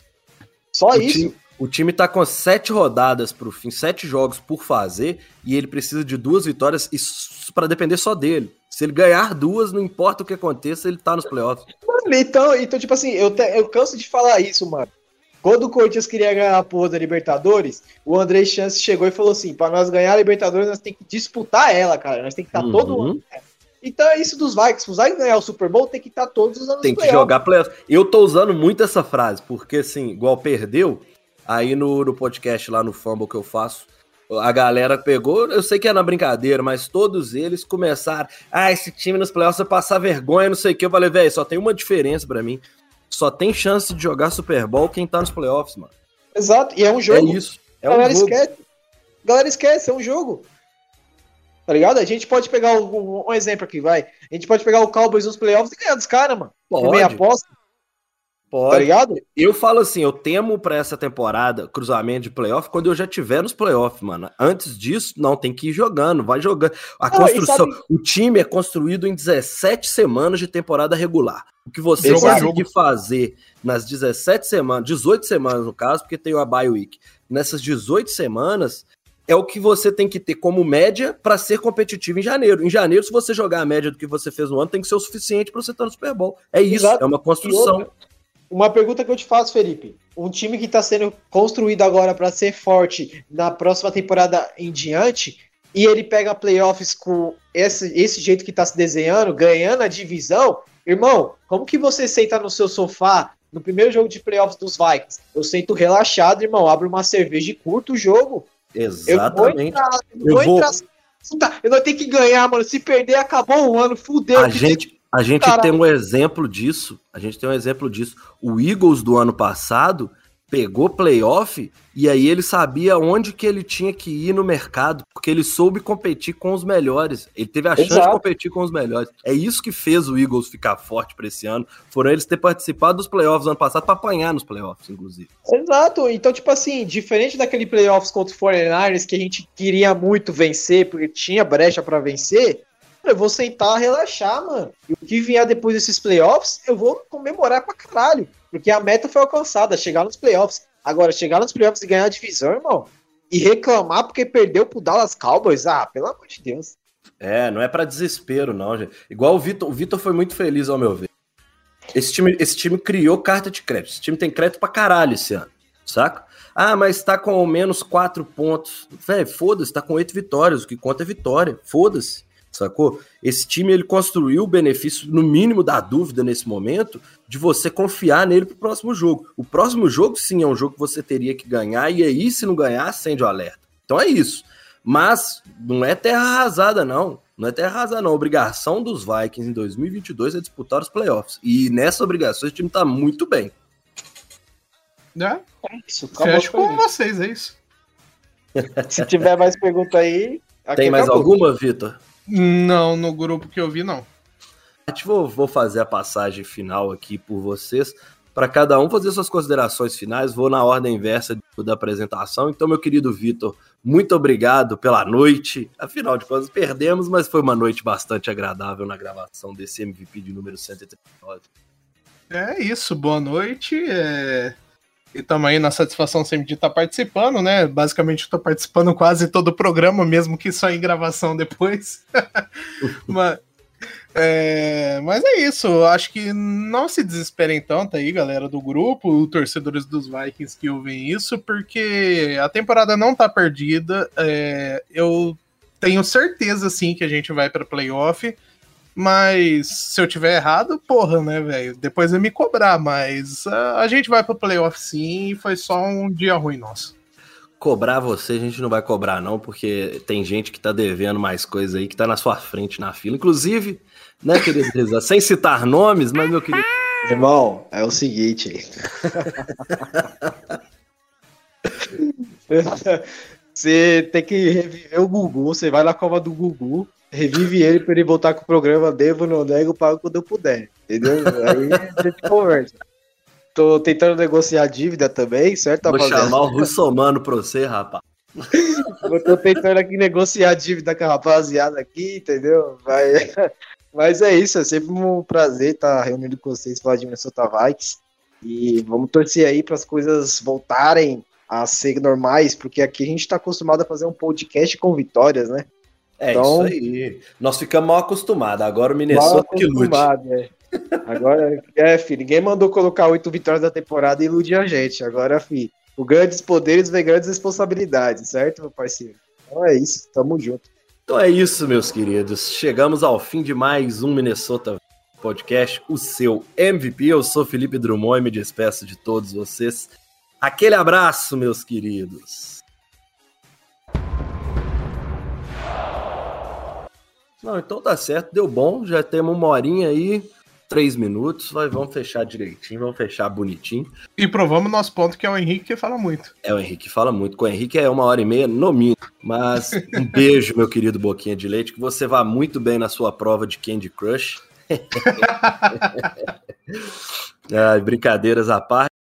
Só O isso. time, o time tá com sete rodadas pro fim, sete jogos por fazer, e ele precisa de duas vitórias isso pra depender só dele. Se ele ganhar duas, não importa o que aconteça, ele tá nos playoffs. Mano, Então, então tipo assim, eu, te- eu canso de falar isso, mano. Quando o Corinthians queria ganhar a porra da Libertadores, o André Chance chegou e falou assim: pra nós ganhar a Libertadores, nós temos que disputar ela, cara. Nós temos que estar Uhum. todo ano. Então é isso dos Vikings. Se os Vikings ganhar o Super Bowl, tem que estar todos os anos Tem que playoffs. jogar playoffs. Eu tô usando muito essa frase, porque assim, igual perdeu, aí no, no podcast lá no Fumble que eu faço, a galera pegou, eu sei que é na brincadeira, mas todos eles começaram, ah, esse time nos playoffs vai passar vergonha, não sei o que. Eu falei, velho, só tem uma diferença pra mim. Só tem chance de jogar Super Bowl quem tá nos playoffs, mano. Exato, e é um jogo. É isso. É a um galera jogo. esquece. Galera esquece, é um jogo. Tá ligado? A gente pode pegar um, um exemplo aqui, vai. A gente pode pegar o Cowboys nos playoffs e ganhar dos caras, mano. Por meia Pode, tá pode. ligado? Eu falo assim, eu temo pra essa temporada cruzamento de playoff quando eu já tiver nos playoffs, mano. Antes disso, não, tem que ir jogando, vai jogando. A Não, construção, sabe- o time é construído em 17 semanas de temporada regular. O que você Jogo a conseguir fazer nas 17 semanas, 18 semanas no caso, porque tem a bye week. Nessas 18 semanas é o que você tem que ter como média pra ser competitivo em janeiro. Em janeiro, se você jogar a média do que você fez no ano, tem que ser o suficiente pra você estar no Super Bowl. É isso, Exato. é uma construção. Uma pergunta que eu te faço, Felipe. Um time que está sendo construído agora para ser forte na próxima temporada em diante, e ele pega playoffs com esse, esse jeito que está se desenhando, ganhando a divisão, irmão, como que você senta no seu sofá no primeiro jogo de playoffs dos Vikings? Eu sento relaxado, irmão, abro uma cerveja e curto o jogo. Eu vou Exatamente. entrar, eu Eu vou vou- entrar. Puta, Eu não tenho que ganhar, mano. Se perder, acabou o ano, fudeu. A gente, a gente tem um exemplo disso. A gente tem um exemplo disso. O Eagles do ano passado pegou playoff e aí ele sabia onde que ele tinha que ir no mercado, porque ele soube competir com os melhores. Ele teve a chance de Exato. competir com os melhores. É isso que fez o Eagles ficar forte para esse ano. Foram eles ter participado dos playoffs ano passado para apanhar nos playoffs, inclusive. Exato, então, tipo assim, diferente daquele playoffs contra o 49ers que a gente queria muito vencer, porque tinha brecha pra vencer, eu vou sentar, relaxar, mano. E o que vier depois desses playoffs, eu vou comemorar pra caralho, porque a meta foi alcançada, chegar nos playoffs. Agora, chegar nos playoffs e ganhar a divisão, irmão, e reclamar porque perdeu pro Dallas Cowboys, ah, pelo amor de Deus. É, não é para desespero, não, gente. Igual o Vitor, o Vitor foi muito feliz, ao meu ver. Esse time, esse time criou carta de crédito. Esse time tem crédito pra caralho esse ano, saca? Ah, mas tá com menos quatro pontos. Véi, foda-se, tá com oito vitórias. O que conta é vitória. Foda-se, sacou? Esse time ele construiu o benefício, no mínimo da dúvida nesse momento, de você confiar nele pro próximo jogo. O próximo jogo, sim, é um jogo que você teria que ganhar, e aí, se não ganhar, acende o alerta. Então é isso. Mas não é terra arrasada, não. Não é terra arrasada, não. A obrigação dos Vikings em 2022 é disputar os playoffs. E nessa obrigação, esse time tá muito bem. É, isso, Fecho com vocês, é isso. Se tiver mais pergunta aí. Tem mais acabou. alguma, Vitor? Não, no grupo que eu vi, não. Vou, vou fazer a passagem final aqui por vocês, para cada um fazer suas considerações finais. Vou na ordem inversa da apresentação. Então, meu querido Vitor, muito obrigado pela noite. Afinal de contas, perdemos, mas foi uma noite bastante agradável na gravação desse MVP de número 139. É isso, boa noite. É... E estamos aí na satisfação sempre de estar tá participando, né? Basicamente estou participando quase todo o programa, mesmo que só em gravação depois. mas, é, mas é isso, acho que não se desesperem tanto aí, galera do grupo, torcedores dos Vikings que ouvem isso, porque a temporada não tá perdida. É, eu tenho certeza sim que a gente vai para playoff. Mas se eu tiver errado, porra, né, velho? Depois é me cobrar, mas uh, a gente vai pro playoff sim e foi só um dia ruim nosso. Cobrar você a gente não vai cobrar, não, porque tem gente que tá devendo mais coisa aí, que tá na sua frente na fila. Inclusive, né, querido Reza? Sem citar nomes, mas meu querido. Irmão, é o seguinte. você tem que reviver o Gugu, você vai na cova do Gugu, revive ele para ele voltar com o programa Devo, não nego, pago quando eu puder. Entendeu? Aí a gente conversa. Tô tentando negociar dívida também, certo, Vou rapaziada? chamar o Russomano pra você, rapaz. eu tô tentando aqui negociar dívida com a rapaziada aqui, entendeu? Vai... Mas é isso, é sempre um prazer estar reunindo com vocês falar de Minnesota Vikings. E vamos torcer aí para as coisas voltarem a ser normais, porque aqui a gente está acostumado a fazer um podcast com vitórias, né? É então, isso aí. Nós ficamos mal acostumados. Agora o Minnesota que lute. É. Agora, é, filho, ninguém mandou colocar oito vitórias da temporada e iludir a gente. Agora, filho, o grandes poderes vem grandes responsabilidades, certo, meu parceiro? Então é isso, tamo junto. Então é isso, meus queridos. Chegamos ao fim de mais um Minnesota Podcast, o seu MVP. Eu sou Felipe Drummond e me despeço de todos vocês. Aquele abraço, meus queridos. Não, então tá certo, deu bom, já temos uma horinha aí, três minutos, vai, vamos fechar direitinho, vamos fechar bonitinho. E provamos nosso ponto que é o Henrique que fala muito. É, o Henrique fala muito, com o Henrique é uma hora e meia no mínimo, mas um beijo, meu querido Boquinha de Leite, que você vá muito bem na sua prova de Candy Crush. ah, brincadeiras à parte.